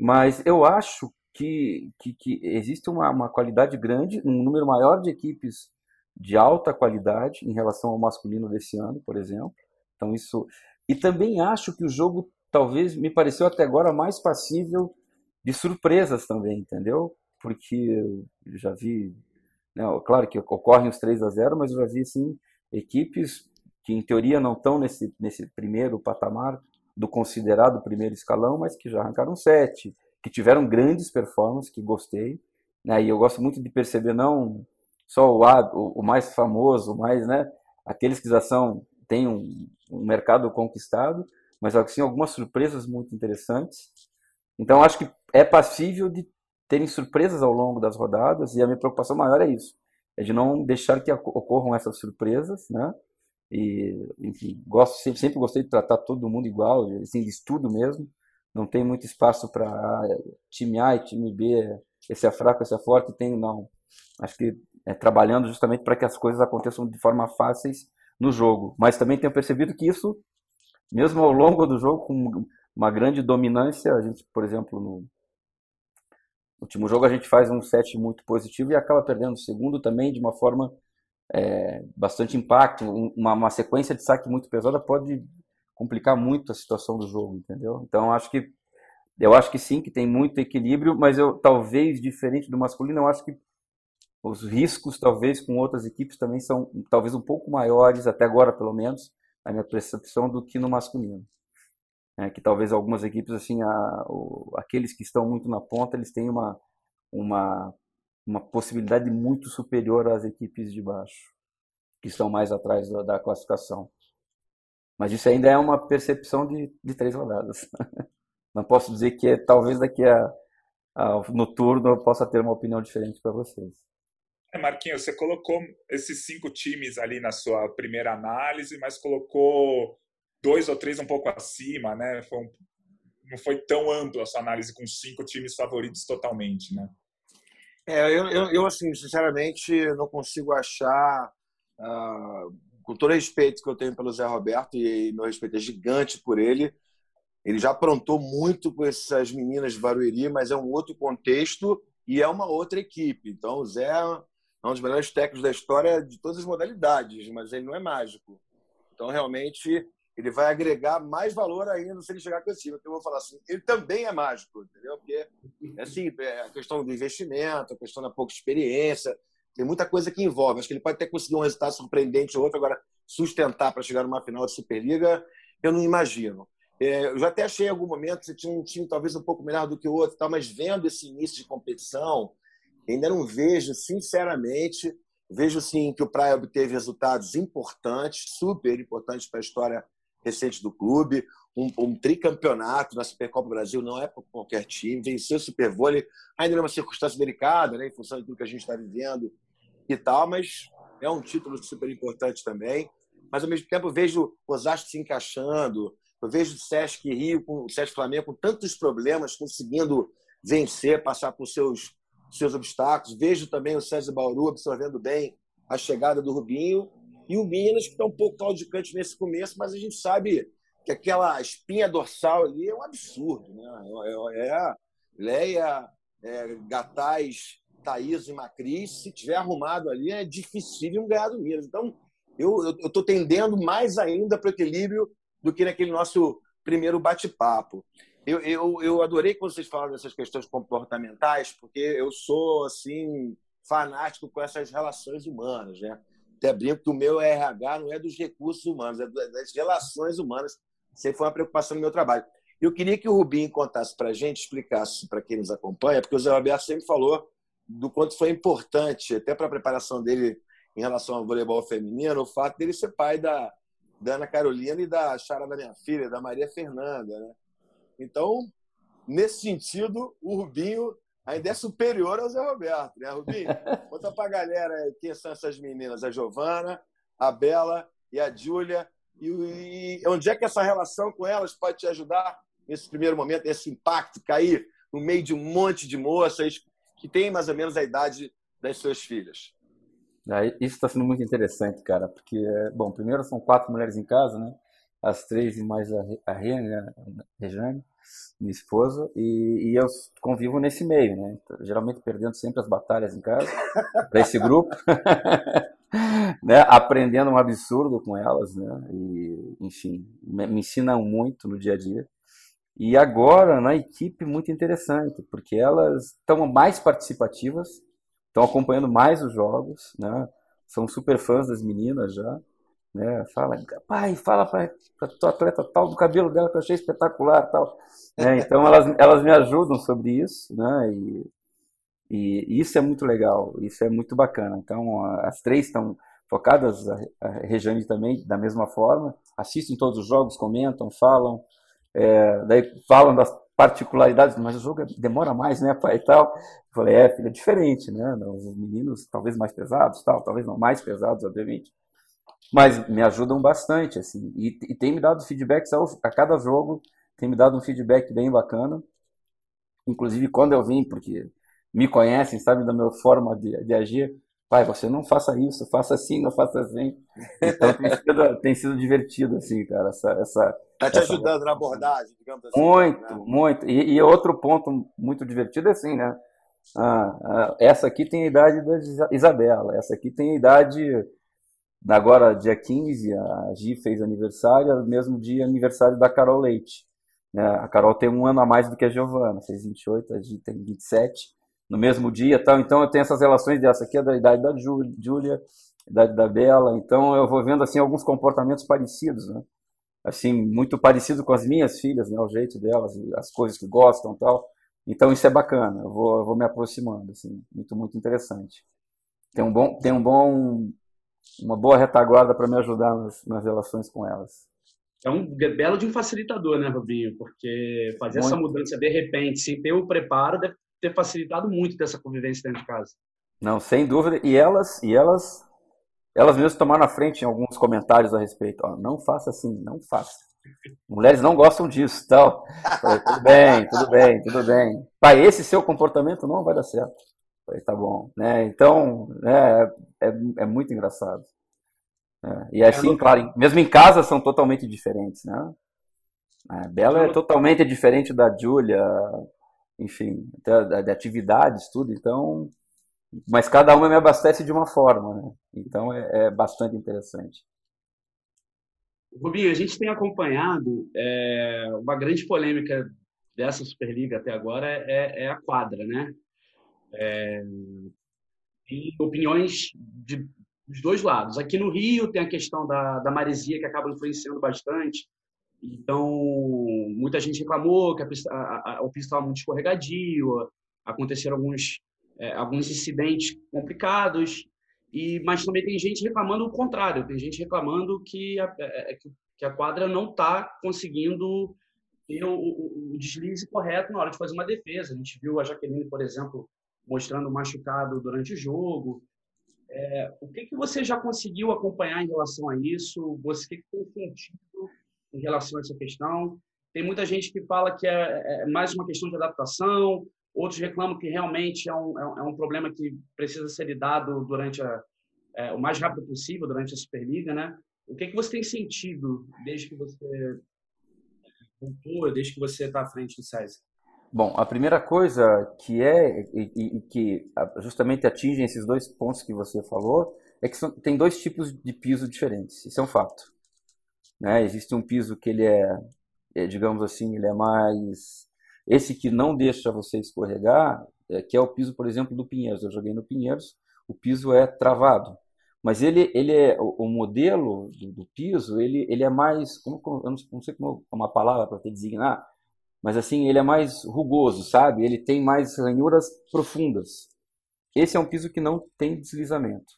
Mas eu acho que, que, que existe uma, uma qualidade grande, um número maior de equipes de alta qualidade em relação ao masculino desse ano, por exemplo. Então isso e também acho que o jogo talvez me pareceu até agora mais passível de surpresas também, entendeu? Porque eu já vi, né, claro que ocorrem os 3 a 0 mas eu já vi assim, equipes que em teoria não estão nesse, nesse primeiro patamar do considerado primeiro escalão, mas que já arrancaram sete, que tiveram grandes performances, que gostei. Né? E eu gosto muito de perceber não só o, o, o mais famoso, mais, né, aqueles que já são, têm um, um mercado conquistado, mas assim, algumas surpresas muito interessantes. Então, acho que é passível de terem surpresas ao longo das rodadas e a minha preocupação maior é isso, é de não deixar que ocorram essas surpresas, né? E, enfim, gosto sempre, sempre gostei de tratar todo mundo igual, assim, estudo mesmo. Não tem muito espaço para time A e time B, esse é fraco, esse é forte, tem não. Acho que é trabalhando justamente para que as coisas aconteçam de forma fáceis no jogo. Mas também tenho percebido que isso, mesmo ao longo do jogo, com uma grande dominância, a gente, por exemplo, no último jogo a gente faz um set muito positivo e acaba perdendo o segundo também de uma forma é, bastante impacto. Uma, uma, sequência de saque muito pesada pode complicar muito a situação do jogo, entendeu? Então acho que eu acho que sim, que tem muito equilíbrio, mas eu talvez diferente do masculino, eu acho que os riscos talvez com outras equipes também são talvez um pouco maiores até agora, pelo menos, a minha percepção do que no masculino é, que talvez algumas equipes assim a, o, aqueles que estão muito na ponta eles têm uma uma uma possibilidade muito superior às equipes de baixo que estão mais atrás da, da classificação mas isso ainda é uma percepção de, de três rodadas [LAUGHS] não posso dizer que é, talvez daqui a, a no turno eu possa ter uma opinião diferente para vocês é, Marquinhos, você colocou esses cinco times ali na sua primeira análise, mas colocou dois ou três um pouco acima, né? Foi um, não foi tão ampla a sua análise com cinco times favoritos totalmente, né? É, eu, eu, eu assim, sinceramente, não consigo achar, uh, com todo o respeito que eu tenho pelo Zé Roberto, e meu respeito é gigante por ele, ele já aprontou muito com essas meninas de Barueri, mas é um outro contexto e é uma outra equipe. Então, o Zé é um dos melhores técnicos da história de todas as modalidades, mas ele não é mágico. Então, realmente, ele vai agregar mais valor ainda se ele chegar com esse time. eu vou falar assim, ele também é mágico, entendeu? Porque, assim, é a questão do investimento, a questão da pouca experiência, tem muita coisa que envolve. Acho que ele pode até conseguir um resultado surpreendente ou outro, agora sustentar para chegar numa final de Superliga, eu não imagino. É, eu já até achei em algum momento que você tinha um time talvez um pouco melhor do que o outro, tal, mas vendo esse início de competição, ainda não vejo, sinceramente, vejo sim que o Praia obteve resultados importantes, super importantes para a história recente do clube. Um, um tricampeonato na Supercopa Brasil não é para qualquer time. Venceu o Super Vôlei, ainda numa circunstância delicada, né, em função de tudo que a gente está vivendo e tal, mas é um título super importante também. Mas, ao mesmo tempo, vejo o Osasco se encaixando, eu vejo o Sesc Rio, com o Sesc Flamengo com tantos problemas, conseguindo vencer, passar por seus, seus obstáculos. Vejo também o César Bauru absorvendo bem a chegada do Rubinho. E o Minas, que está um pouco claudicante nesse começo, mas a gente sabe que aquela espinha dorsal ali é um absurdo. Né? É, é, é Leia, é, Gataz, Thaís e Macris, se tiver arrumado ali, é difícil ganhar do Minas. Então, eu estou tendendo mais ainda para o equilíbrio do que naquele nosso primeiro bate-papo. Eu, eu, eu adorei quando vocês falaram dessas questões comportamentais, porque eu sou assim fanático com essas relações humanas, né? Até brinco que o meu RH não é dos recursos humanos, é das relações humanas. Sempre foi uma preocupação no meu trabalho. Eu queria que o Rubinho contasse para a gente, explicasse para quem nos acompanha, porque o Zé Roberto sempre falou do quanto foi importante, até para a preparação dele em relação ao voleibol feminino, o fato dele ser pai da, da Ana Carolina e da Chara da minha filha, da Maria Fernanda. Né? Então, nesse sentido, o Rubinho ainda é superior ao Zé Roberto, né, Rubinho? Conta pra galera quem são essas meninas, a Giovana, a Bela e a Júlia. E, e, onde é que essa relação com elas pode te ajudar nesse primeiro momento, esse impacto, cair no meio de um monte de moças que têm mais ou menos a idade das suas filhas? Isso está sendo muito interessante, cara, porque, bom, primeiro são quatro mulheres em casa, né? As três e mais a, a Rene, a Rejane, minha esposa, e, e, eu convivo nesse meio, né? Geralmente perdendo sempre as batalhas em casa, [LAUGHS] para esse grupo, [LAUGHS] né? Aprendendo um absurdo com elas, né? E, enfim, me ensinam muito no dia a dia. E agora, na equipe, muito interessante, porque elas estão mais participativas, estão acompanhando mais os jogos, né? São super fãs das meninas já, né? Fala, pai, fala para tua atleta tal do cabelo dela que eu achei espetacular, tal. É, então elas, elas me ajudam sobre isso, né? E, e isso é muito legal, isso é muito bacana. Então as três estão focadas, a Rejane também da mesma forma, assistem todos os jogos, comentam, falam, é, daí falam das particularidades, mas o jogo demora mais, né, pai, e tal. Eu falei, é, filha, é diferente, né, os meninos talvez mais pesados, tal, talvez não mais pesados, obviamente, mas me ajudam bastante, assim, e, e tem me dado feedbacks ao, a cada jogo, tem me dado um feedback bem bacana, inclusive quando eu vim, porque me conhecem, sabem da minha forma de, de agir, pai, você não faça isso, faça assim, não faça assim. Então tem sido, [LAUGHS] tem sido divertido, assim, cara, essa, essa Está te ajudando na abordagem, digamos assim. Muito, né? muito. E, e, outro ponto muito divertido é assim, né? Ah, ah, essa aqui tem a idade da Isabela, essa aqui tem a idade. Agora, dia 15, a Gi fez aniversário, no mesmo dia aniversário da Carol Leite. Né? A Carol tem um ano a mais do que a Giovana, fez 28, a Gi tem 27, no mesmo dia. Tal. Então eu tenho essas relações dessa aqui é da idade da Júlia, idade da Bela. Então eu vou vendo assim alguns comportamentos parecidos, né? assim muito parecido com as minhas filhas, né, o jeito delas, as coisas que gostam, tal. Então isso é bacana. Eu vou, eu vou me aproximando, assim, muito muito interessante. Tem um bom, tem um bom, uma boa retaguarda para me ajudar nas, nas relações com elas. É um belo de um facilitador, né, Rubinho? Porque fazer muito. essa mudança de repente, sem ter o preparo, deve ter facilitado muito dessa convivência dentro de casa. Não, sem dúvida. E elas, e elas elas mesmas tomaram a frente em alguns comentários a respeito. Ó, não faça assim, não faça. Mulheres não gostam disso, tal. Falei, tudo bem, tudo bem, tudo bem. Pai, esse seu comportamento não vai dar certo. Falei, tá bom, né? Então, né, é, é muito engraçado. É, e assim, claro, mesmo em casa são totalmente diferentes, né? A Bela é totalmente diferente da Julia, enfim, de atividades, tudo. Então, mas cada uma me abastece de uma forma, né? Então é, é bastante interessante. Rubinho, a gente tem acompanhado é, uma grande polêmica dessa Superliga até agora é, é a quadra, né? É, opiniões de, dos dois lados. Aqui no Rio tem a questão da, da maresia que acaba influenciando bastante. Então, muita gente reclamou que a a, a, o piso estava muito escorregadio, aconteceram alguns, é, alguns incidentes complicados, e mas também tem gente reclamando o contrário, tem gente reclamando que a, é, é que a quadra não está conseguindo ter o, o, o, deslize correto na hora de fazer uma defesa. A gente viu a Jaqueline, por exemplo, mostrando machucado durante o jogo. É, o que, que você já conseguiu acompanhar em relação a isso? Você, o que, que tem sentido em relação a essa questão? Tem muita gente que fala que é, é mais uma questão de adaptação, outros reclamam que realmente é um, é um é problema que precisa ser lidado durante a, é, o mais rápido possível durante a Superliga, né? O que, que você tem sentido desde que você voltou, desde que você está à frente do SESI? Bom, a primeira coisa que é e, e, que justamente atinge esses dois pontos que você falou é que são, tem dois tipos de piso diferentes. Isso é um fato. Né? Existe um piso que ele é, é, digamos assim, ele é mais esse que não deixa você escorregar, é, que é o piso, por exemplo, do Pinheiros. Eu joguei no Pinheiros, o piso é travado. Mas ele, ele é o, o modelo do, do, piso, ele, ele é mais, como, eu não sei como é uma palavra para te designar, mas assim ele é mais rugoso, sabe? Ele tem mais ranhuras profundas. Esse é um piso que não tem deslizamento.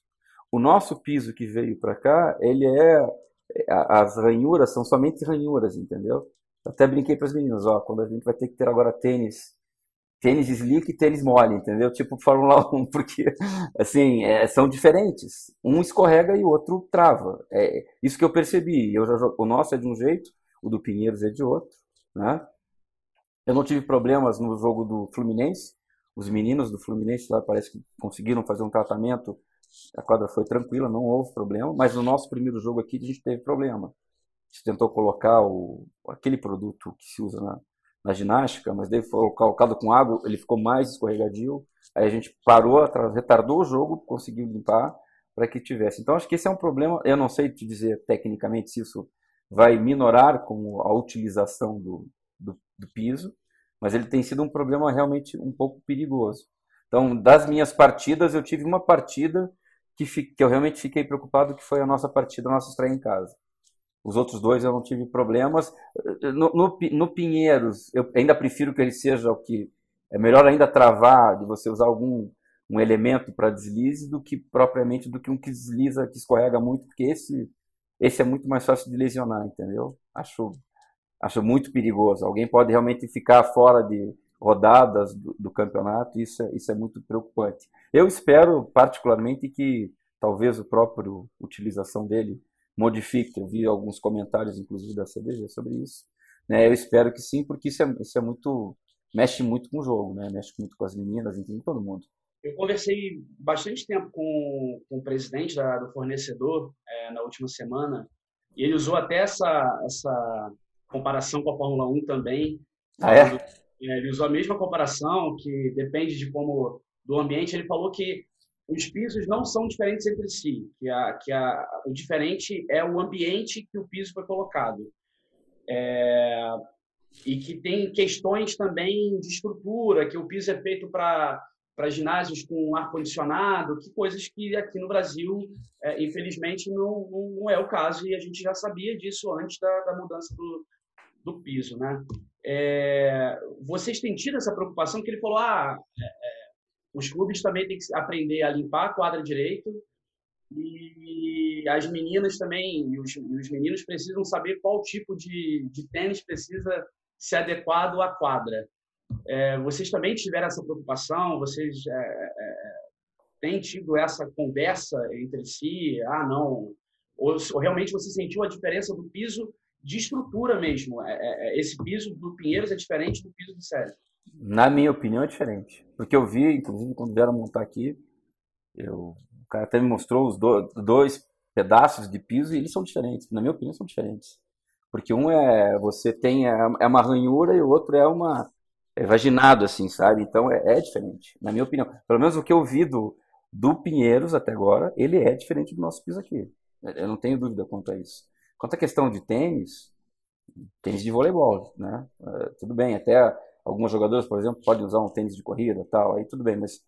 O nosso piso que veio para cá, ele é as ranhuras são somente ranhuras, entendeu? Eu até brinquei para as meninas, ó, quando a gente vai ter que ter agora tênis tênis slick e tênis mole, entendeu? Tipo Fórmula 1, [LAUGHS] porque assim, é, são diferentes. Um escorrega e o outro trava. É isso que eu percebi. Eu já o nosso é de um jeito, o do Pinheiros é de outro, né? Eu não tive problemas no jogo do Fluminense. Os meninos do Fluminense lá parece que conseguiram fazer um tratamento. A quadra foi tranquila, não houve problema. Mas no nosso primeiro jogo aqui a gente teve problema. A gente tentou colocar o, aquele produto que se usa na, na ginástica, mas daí foi colocado com água, ele ficou mais escorregadio. Aí a gente parou, retardou o jogo, conseguiu limpar para que tivesse. Então acho que esse é um problema. Eu não sei te dizer tecnicamente se isso vai minorar com a utilização do, do, do piso, mas ele tem sido um problema realmente um pouco perigoso. Então, das minhas partidas, eu tive uma partida que, que eu realmente fiquei preocupado, que foi a nossa partida, a nossa estreia em casa. Os outros dois eu não tive problemas. No, no, no, Pinheiros, eu ainda prefiro que ele seja o que. É melhor ainda travar de você usar algum um elemento para deslize do que propriamente do que um que desliza, que escorrega muito, porque esse, esse é muito mais fácil de lesionar, entendeu? Acho, acho muito perigoso. Alguém pode realmente ficar fora de rodadas do, do campeonato, isso é, isso é muito preocupante. Eu espero, particularmente, que talvez o próprio utilização dele modifique. Eu vi alguns comentários, inclusive, da CBG sobre isso. Né? Eu espero que sim, porque isso é, isso é muito. mexe muito com o jogo, né? mexe muito com as meninas, enfim, todo mundo. Eu conversei bastante tempo com, com o presidente da, do fornecedor é, na última semana, e ele usou até essa, essa comparação com a Fórmula 1 também. Ah, é? é? Ele usou a mesma comparação, que depende de como do ambiente. Ele falou que os pisos não são diferentes entre si, que, a, que a, o diferente é o ambiente que o piso foi colocado. É, e que tem questões também de estrutura, que o piso é feito para ginásios com ar-condicionado, que coisas que aqui no Brasil, é, infelizmente, não, não, é o caso, e a gente já sabia disso antes da, da mudança do, do piso. Né? É, vocês têm tido essa preocupação que ele falou, ah, é, é os clubes também têm que aprender a limpar a quadra direito e as meninas também, e os, e os meninos precisam saber qual tipo de, de tênis precisa ser adequado à quadra. É, vocês também tiveram essa preocupação? Vocês é, é, têm tido essa conversa entre si? Ah, não. Ou, ou, realmente você sentiu a diferença do piso de estrutura mesmo? É, é, é, esse piso do Pinheiros é diferente do piso do Sérgio? Na minha opinião, é diferente. Porque eu vi, inclusive, quando vieram montar aqui, eu, o cara até me mostrou os do, dois pedaços de piso e eles são diferentes. Na minha opinião, são diferentes. Porque um é, você tem, é, é uma ranhura e o outro é uma, é vaginado, assim, sabe? Então é, é, diferente, na minha opinião. Pelo menos o que eu vi do, do Pinheiros até agora, ele é diferente do nosso piso aqui. Eu não tenho dúvida quanto a isso. Quanto à questão de tênis, tênis de voleibol, né? Uh, tudo bem, até Alguns jogadores, por exemplo, podem usar um tênis de corrida, tal, aí tudo bem, mas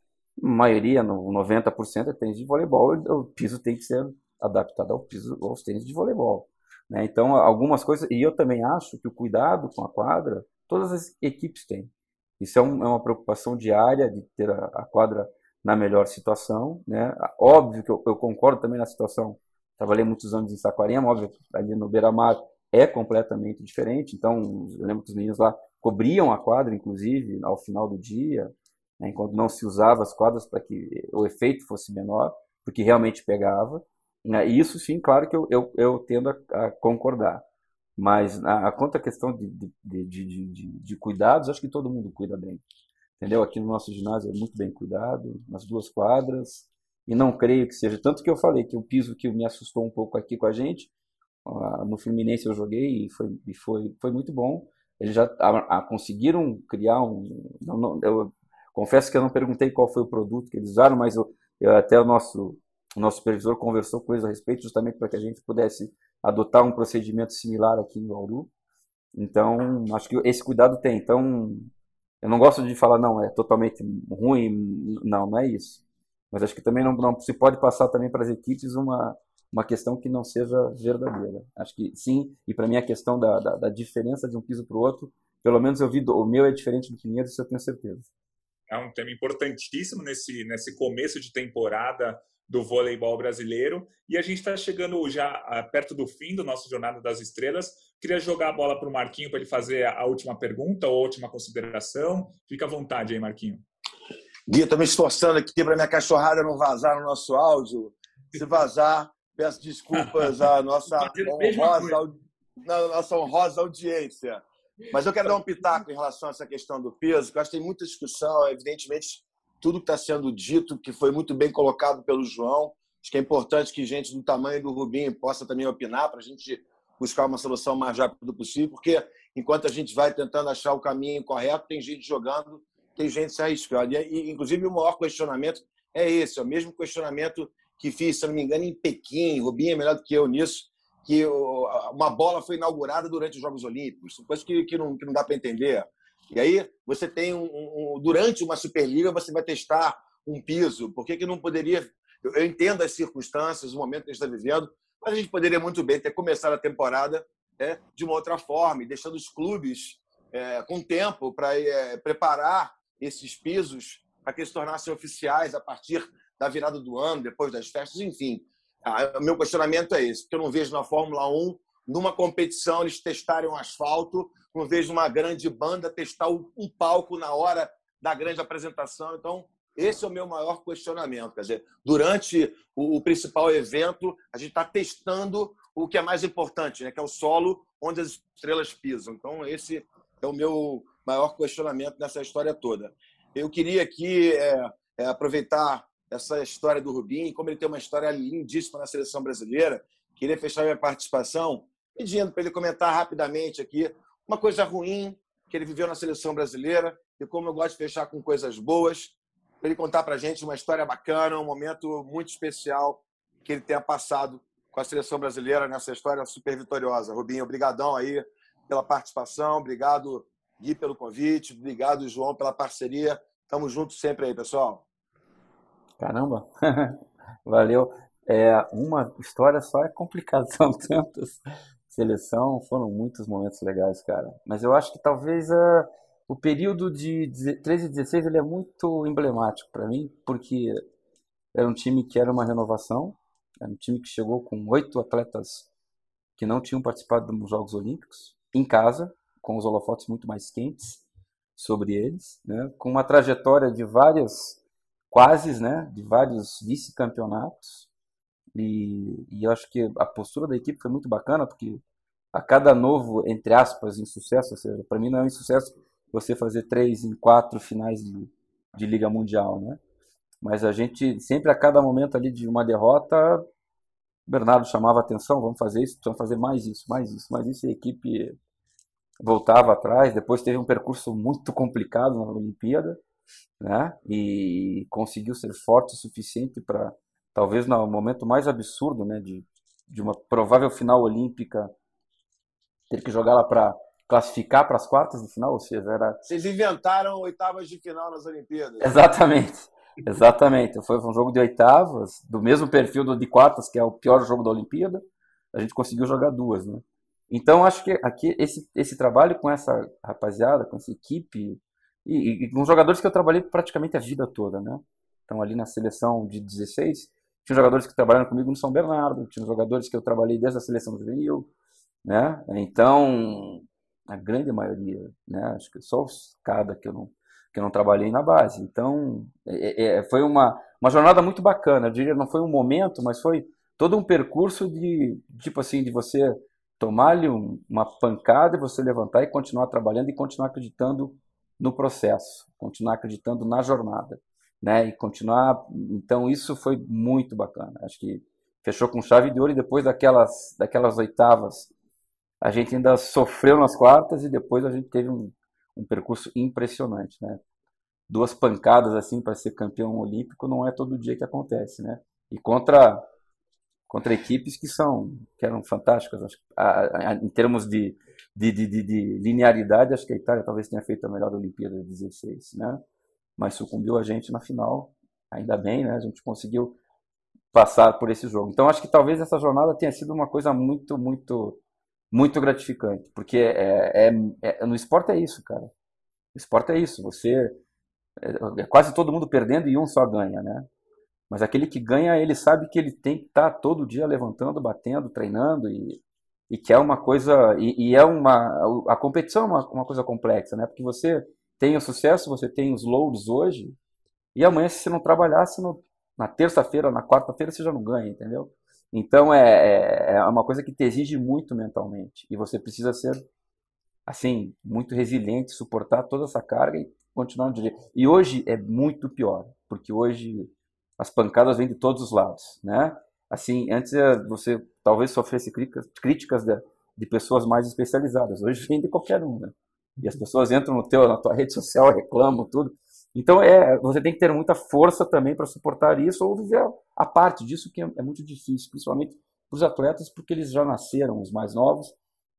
a maioria, no 90% é tênis de voleibol, o piso tem que ser adaptado ao piso, aos tênis de voleibol. Né? Então, algumas coisas, e eu também acho que o cuidado com a quadra, todas as equipes têm. Isso é, um, é uma preocupação diária de ter a, a, quadra na melhor situação. Né? Óbvio que eu, eu concordo também na situação. Trabalhei muitos anos em Saquarema, óbvio, ali no Beira-Mar é completamente diferente. Então, eu lembro que os meninos lá cobriam a quadra, inclusive, ao final do dia, né, enquanto não se usava as quadras para que o efeito fosse menor, porque realmente pegava. Né, e isso, sim, claro que eu, eu, eu tendo a, a concordar. Mas a, a quanto à questão de, de, de, de, de cuidados, acho que todo mundo cuida bem. Entendeu? Aqui no nosso ginásio é muito bem cuidado, nas duas quadras. E não creio que seja. Tanto que eu falei que o piso que me assustou um pouco aqui com a gente, no Fluminense eu joguei e foi, e foi, foi muito bom. Eles já a, a, conseguiram criar um. Não, não, eu confesso que eu não perguntei qual foi o produto que eles usaram, mas eu, eu, até o nosso, o nosso supervisor conversou com eles a respeito, justamente para que a gente pudesse adotar um procedimento similar aqui em Bauru. Então, acho que esse cuidado tem. Então, eu não gosto de falar, não, é totalmente ruim. Não, não é isso. Mas acho que também não, não se pode passar também para as equipes uma, uma questão que não seja verdadeira. Acho que sim, e para mim a questão da, da, da, diferença de um piso para o outro, pelo menos eu vi, o meu é diferente do Pinheiro, isso eu tenho certeza. É um tema importantíssimo nesse, nesse começo de temporada do voleibol brasileiro. E a gente está chegando já ah, perto do fim do nosso Jornada das Estrelas. Queria jogar a bola para o Marquinho para ele fazer a última pergunta ou a última consideração. Fica à vontade aí, Marquinho. Gui, estou me esforçando aqui para minha cachorrada não vazar no nosso áudio. Se vazar, peço desculpas à nossa honrosa, na nossa honrosa audiência. Mas eu quero dar um pitaco em relação a essa questão do peso, porque eu acho que tem muita discussão, evidentemente, tudo que está sendo dito, que foi muito bem colocado pelo João. Acho que é importante que gente do tamanho do Rubinho possa também opinar para a gente buscar uma solução mais rápido possível, porque enquanto a gente vai tentando achar o caminho correto, tem gente jogando, tem gente se arriscando. E, inclusive, o maior questionamento é esse, é o mesmo questionamento que fiz, se não me engano, em Pequim. Rubinho é melhor do que eu nisso. Que uma bola foi inaugurada durante os Jogos Olímpicos, coisa que, que, não, que não dá para entender. E aí você tem um, um, durante uma Superliga você vai testar um piso. Por que, que não poderia? Eu, eu entendo as circunstâncias, o momento que a gente está vivendo, mas a gente poderia muito bem ter começado a temporada é, de uma outra forma, deixando os clubes é, com tempo para é, preparar esses pisos para que eles se tornassem oficiais a partir da virada do ano, depois das festas, enfim. Ah, meu questionamento é esse, porque eu não vejo na Fórmula 1, numa competição, eles testarem um asfalto, não vejo uma grande banda testar um palco na hora da grande apresentação. Então, esse é o meu maior questionamento. Quer dizer, durante o, principal evento, a gente está testando o que é mais importante, né? que é o solo onde as estrelas pisam. Então, esse é o meu maior questionamento nessa história toda. Eu queria aqui é, é, aproveitar essa história do Rubinho, como ele tem uma história lindíssima na seleção brasileira. Queria fechar minha participação pedindo para ele comentar rapidamente aqui uma coisa ruim que ele viveu na seleção brasileira e como eu gosto de fechar com coisas boas, para ele contar para a gente uma história bacana, um momento muito especial que ele tenha passado com a seleção brasileira nessa história super vitoriosa. Rubinho, obrigadão aí pela participação, obrigado Gui pelo convite, obrigado João pela parceria. Tamo junto sempre aí, pessoal. Caramba, [LAUGHS] valeu. É, uma história só é complicado, [LAUGHS] são tantas. Seleção, foram muitos momentos legais, cara. Mas eu acho que talvez uh, o período de 13 e 16 ele é muito emblemático para mim, porque era um time que era uma renovação, era um time que chegou com oito atletas que não tinham participado dos Jogos Olímpicos, em casa, com os holofotes muito mais quentes sobre eles, né? com uma trajetória de várias quases, né, de vários vice-campeonatos. E, e, acho que a postura da equipe foi muito bacana, porque a cada novo, entre aspas, insucesso, ou seja, para mim não é um insucesso você fazer três em quatro finais de, de Liga Mundial, né? Mas a gente, sempre a cada momento ali de uma derrota, Bernardo chamava atenção, vamos fazer isso, vamos fazer mais isso, mais isso, mais isso, e a equipe voltava atrás. Depois teve um percurso muito complicado na Olimpíada, né? E conseguiu ser forte o suficiente para, talvez no momento mais absurdo, né, de, de uma provável final olímpica, ter que jogar lá para classificar para as quartas de final, ou seja, era. Vocês inventaram oitavas de final nas Olimpíadas. Exatamente. Exatamente. Foi um jogo de oitavas, do mesmo perfil do de quartas, que é o pior jogo da Olimpíada. a gente conseguiu jogar duas, né? Então, acho que aqui esse, esse trabalho com essa rapaziada, com essa equipe, e, e, com jogadores que eu trabalhei praticamente a vida toda, né? Então, ali na seleção de 16, tinha jogadores que trabalharam comigo no São Bernardo, tinha jogadores que eu trabalhei desde a seleção Rio, né? Então, a grande maioria, né? Acho que só os cada que eu não que eu não trabalhei na base. Então, é, é, é, foi uma, uma jornada muito bacana. Eu diria, não foi um momento, mas foi todo um percurso de, tipo assim, de você tomar-lhe um, uma pancada e você levantar e continuar trabalhando e continuar acreditando no processo, continuar acreditando na jornada, né? E continuar. Então, isso foi muito bacana. Acho que fechou com chave de ouro e depois daquelas, daquelas oitavas, a gente ainda sofreu nas quartas e depois a gente teve um, um percurso impressionante, né? Duas pancadas assim para ser campeão olímpico não é todo dia que acontece, né? E contra contra equipes que são que eram fantásticas, acho, a, a, em termos de, de, de, de, linearidade, acho que a Itália talvez tenha feito a melhor Olimpíada de 16, né? Mas sucumbiu a gente na final, ainda bem, né? A gente conseguiu passar por esse jogo. Então acho que talvez essa jornada tenha sido uma coisa muito, muito muito gratificante, porque é, é, é, no esporte é isso, cara. O esporte é isso, você é, é, quase todo mundo perdendo e um só ganha, né? Mas aquele que ganha, ele sabe que ele tem que estar tá todo dia levantando, batendo, treinando e, e que é uma coisa e, e é uma a competição é uma, uma coisa complexa, né? Porque você tem o sucesso, você tem os louros hoje e amanhã se você não trabalhasse no, na terça-feira, na quarta-feira você já não ganha, entendeu? Então é, é, é uma coisa que te exige muito mentalmente e você precisa ser assim muito resiliente, suportar toda essa carga e continuar no dia. E hoje é muito pior, porque hoje as pancadas vêm de todos os lados, né? Assim, antes é, você talvez sofresse críticas, críticas de, de pessoas mais especializadas. Hoje vem de qualquer um, né? E as pessoas entram no teu, na tua rede social, reclamam tudo. Então é, você tem que ter muita força também para suportar isso ou viver a parte disso que é, é muito difícil, principalmente para os atletas, porque eles já nasceram, os mais novos,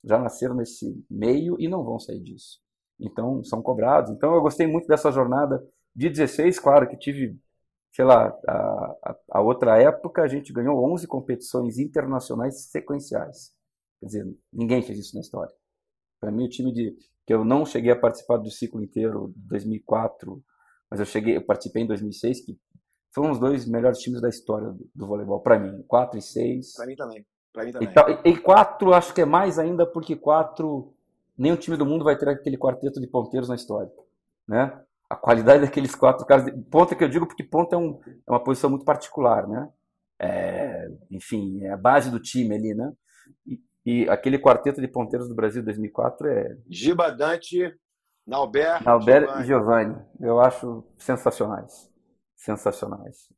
já nasceram nesse meio e não vão sair disso. Então são cobrados. Então eu gostei muito dessa jornada de 16, claro que tive, sei lá, a, a, outra época a gente ganhou 11 competições internacionais sequenciais. Quer dizer, ninguém fez isso na história. Para mim o time de que eu não cheguei a participar do ciclo inteiro 2004 mas eu cheguei, eu participei em 2006, que foram os dois melhores times da história do, do voleibol, para mim. 4 e 6. Para mim também. Pra mim também. E, e 4 acho que é mais ainda, porque 4, nenhum time do mundo vai ter aquele quarteto de ponteiros na história. Né? A qualidade daqueles quatro caras. Ponta que eu digo porque ponta é, um, é uma posição muito particular, né? É, enfim, é a base do time ali, né? E, e aquele quarteto de ponteiros do Brasil 2004 é. Giba Dante, Nauber, Nauber e Giovanni. Eu acho sensacionais. Sensacionais.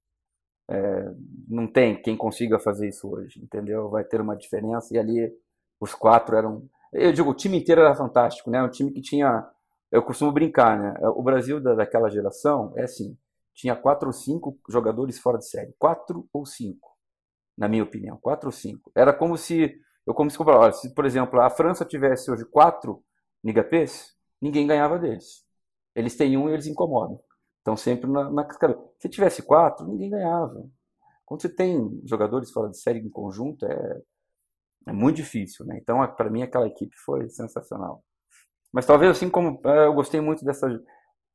É, não tem quem consiga fazer isso hoje, entendeu? Vai ter uma diferença. E ali os quatro eram. Eu digo, o time inteiro era fantástico, né? Um time que tinha. Eu costumo brincar, né? O Brasil da, daquela geração é assim: tinha quatro ou cinco jogadores fora de série. Quatro ou cinco, na minha opinião. Quatro ou cinco. Era como se. Eu como se, se por exemplo, a França tivesse hoje quatro Nigapês, ninguém ganhava deles. Eles têm um e eles incomodam. Estão sempre na, na Se tivesse quatro, ninguém ganhava. Quando você tem jogadores fora de série em conjunto, é, é muito difícil. Né? Então, para mim, aquela equipe foi sensacional. Mas talvez assim como é, eu gostei muito dessa,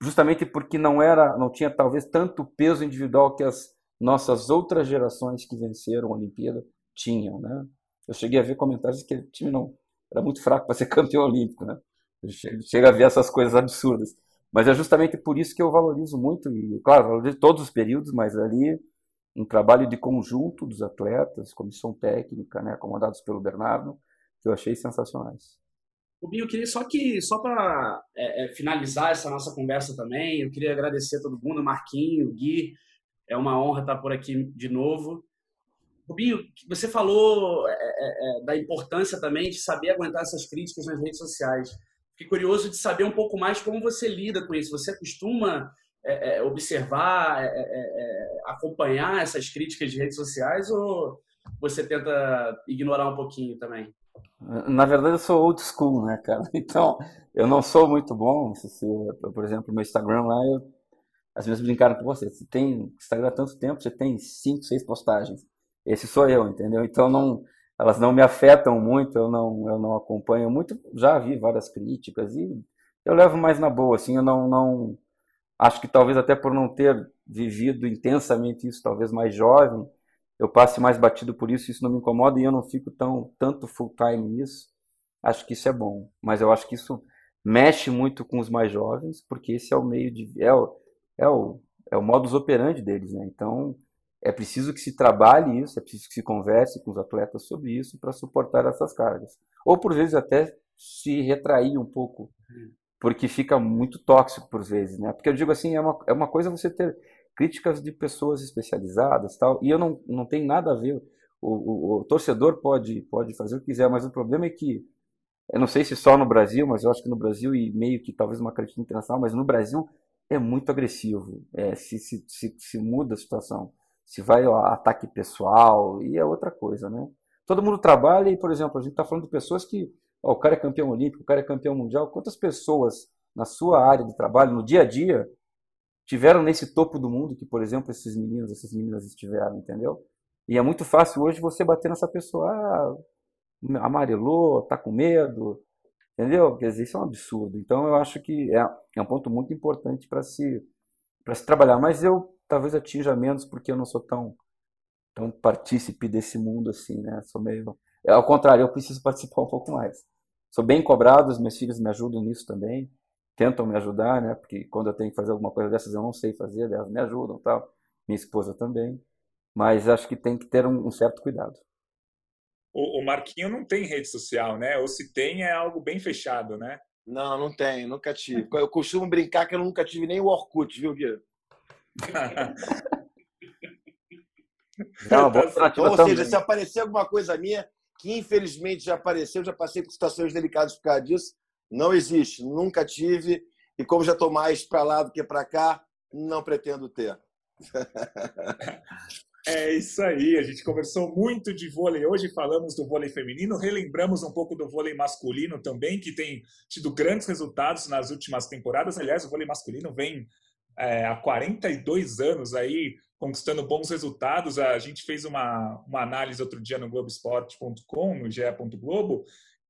justamente porque não era, não tinha talvez tanto peso individual que as nossas outras gerações que venceram a Olimpíada tinham, né? Eu cheguei a ver comentários que o time não era muito fraco para ser [LAUGHS] campeão olímpico, né? chega a ver essas coisas absurdas. Mas é justamente por isso que eu valorizo muito, e claro, valorizo todos os períodos, mas ali um trabalho de conjunto dos atletas, comissão técnica, né, pelo Bernardo, que eu achei sensacionais. Rubinho, eu queria só que, só para é, é, finalizar essa nossa conversa também, eu queria agradecer a todo mundo, Marquinho, Gui, é uma honra estar por aqui de novo. Rubinho, você falou é, é, é da importância também de saber aguentar essas críticas nas redes sociais. Fiquei curioso de saber um pouco mais como você lida com isso. Você costuma é, observar, acompanhar essas críticas de redes sociais ou você tenta ignorar um pouquinho também? Na verdade, eu sou old school, né, cara? [LAUGHS] Então, eu não sou muito bom. Se, se, por exemplo, no Instagram lá, eu, às vezes brincaram com você. Você tem Instagram há tanto tempo, você tem cinco, seis postagens. Esse sou eu, entendeu? Então, não, elas não me afetam muito, eu não, eu não acompanho muito. Já vi várias críticas e eu levo mais na boa, assim, eu não, não acho que talvez até por não ter vivido intensamente isso, talvez mais jovem, eu passe mais batido por isso, isso não me incomoda e eu não fico tão tanto full time nisso. Acho que isso é bom, mas eu acho que isso mexe muito com os mais jovens, porque esse é o meio de é o, é o, é o modus operandi deles, né? Então, é preciso que se trabalhe isso, é preciso que se converse com os atletas sobre isso para suportar essas cargas. Ou por vezes até se retrair um pouco, porque fica muito tóxico por vezes, né? Porque eu digo assim, é uma, é uma coisa você ter críticas de pessoas especializadas tal, e eu não, não tem nada a ver. O, o, o torcedor pode, pode fazer o que quiser, mas o problema é que, eu não sei se só no Brasil, mas eu acho que no Brasil e meio que talvez uma crítica internacional, mas no Brasil é muito agressivo, é, se, se, se, se muda a situação se vai ao ataque pessoal, e é outra coisa, né? Todo mundo trabalha e, por exemplo, a gente está falando de pessoas que, ó, o cara é campeão olímpico, o cara é campeão mundial, quantas pessoas na sua área de trabalho, no dia a dia, tiveram nesse topo do mundo que, por exemplo, esses meninos, essas meninas estiveram, entendeu? E é muito fácil hoje você bater nessa pessoa, ah, amarelou, tá com medo, entendeu? Quer dizer, isso é um absurdo. Então eu acho que é, é um ponto muito importante para se, para se trabalhar. Mas eu talvez atinja menos porque eu não sou tão tão partícipe desse mundo assim, né? Sou meio ao contrário, eu preciso [LAUGHS] participar um pouco mais. Sou bem cobrado, os meus filhos me ajudam nisso também, tentam me ajudar, né? Porque quando eu tenho que fazer alguma coisa dessas eu não sei fazer, elas me ajudam, tal. Minha esposa também, mas acho que tem que ter um, um certo cuidado. O, o Marquinho não tem rede social, né? Ou se tem é algo bem fechado, né? Não, não tem, nunca tive. Eu costumo brincar que eu nunca tive nem o Orkut, viu, Gui? [LAUGHS] Não, Ou seja, se aparecer alguma coisa minha, que infelizmente já apareceu, já passei por situações delicadas por causa disso, não existe, nunca tive, e como já estou mais para lá do que para cá, não pretendo ter. É isso aí, a gente conversou muito de vôlei hoje, falamos do vôlei feminino, relembramos um pouco do vôlei masculino também, que tem tido grandes resultados nas últimas temporadas. Aliás, o vôlei masculino vem é, há 42 anos aí conquistando bons resultados. A gente fez uma, uma análise outro dia no Globoesporte.com, no GE.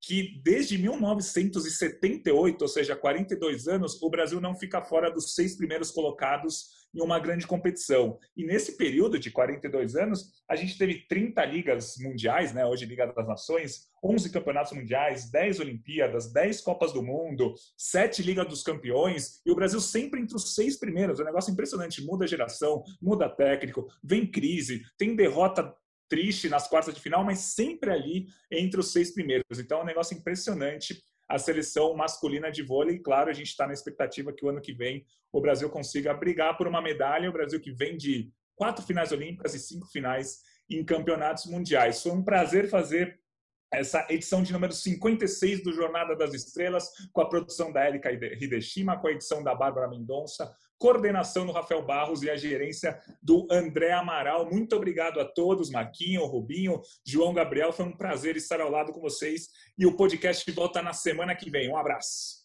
Que desde 1978, ou seja, 42 anos, o Brasil não fica fora dos seis primeiros colocados em uma grande competição. E nesse período de 42 anos, a gente teve 30 ligas mundiais, né? hoje Liga das Nações, 11 campeonatos mundiais, 10 Olimpíadas, 10 Copas do Mundo, 7 Liga dos Campeões, e o Brasil sempre entre os seis primeiros. É um negócio impressionante. Muda geração, muda técnico, vem crise, tem derrota triste nas quartas de final, mas sempre ali entre os seis primeiros. Então é um negócio impressionante a seleção masculina de vôlei. Claro, a gente está na expectativa que o ano que vem o Brasil consiga brigar por uma medalha. O Brasil que vem de quatro finais olímpicas e cinco finais em campeonatos mundiais. Foi um prazer fazer essa edição de número 56 do Jornada das Estrelas, com a produção da Erika Hideshima, com a edição da Bárbara Mendonça, coordenação do Rafael Barros e a gerência do André Amaral. Muito obrigado a todos, Marquinho, Rubinho, João Gabriel. Foi um prazer estar ao lado com vocês e o podcast volta na semana que vem. Um abraço.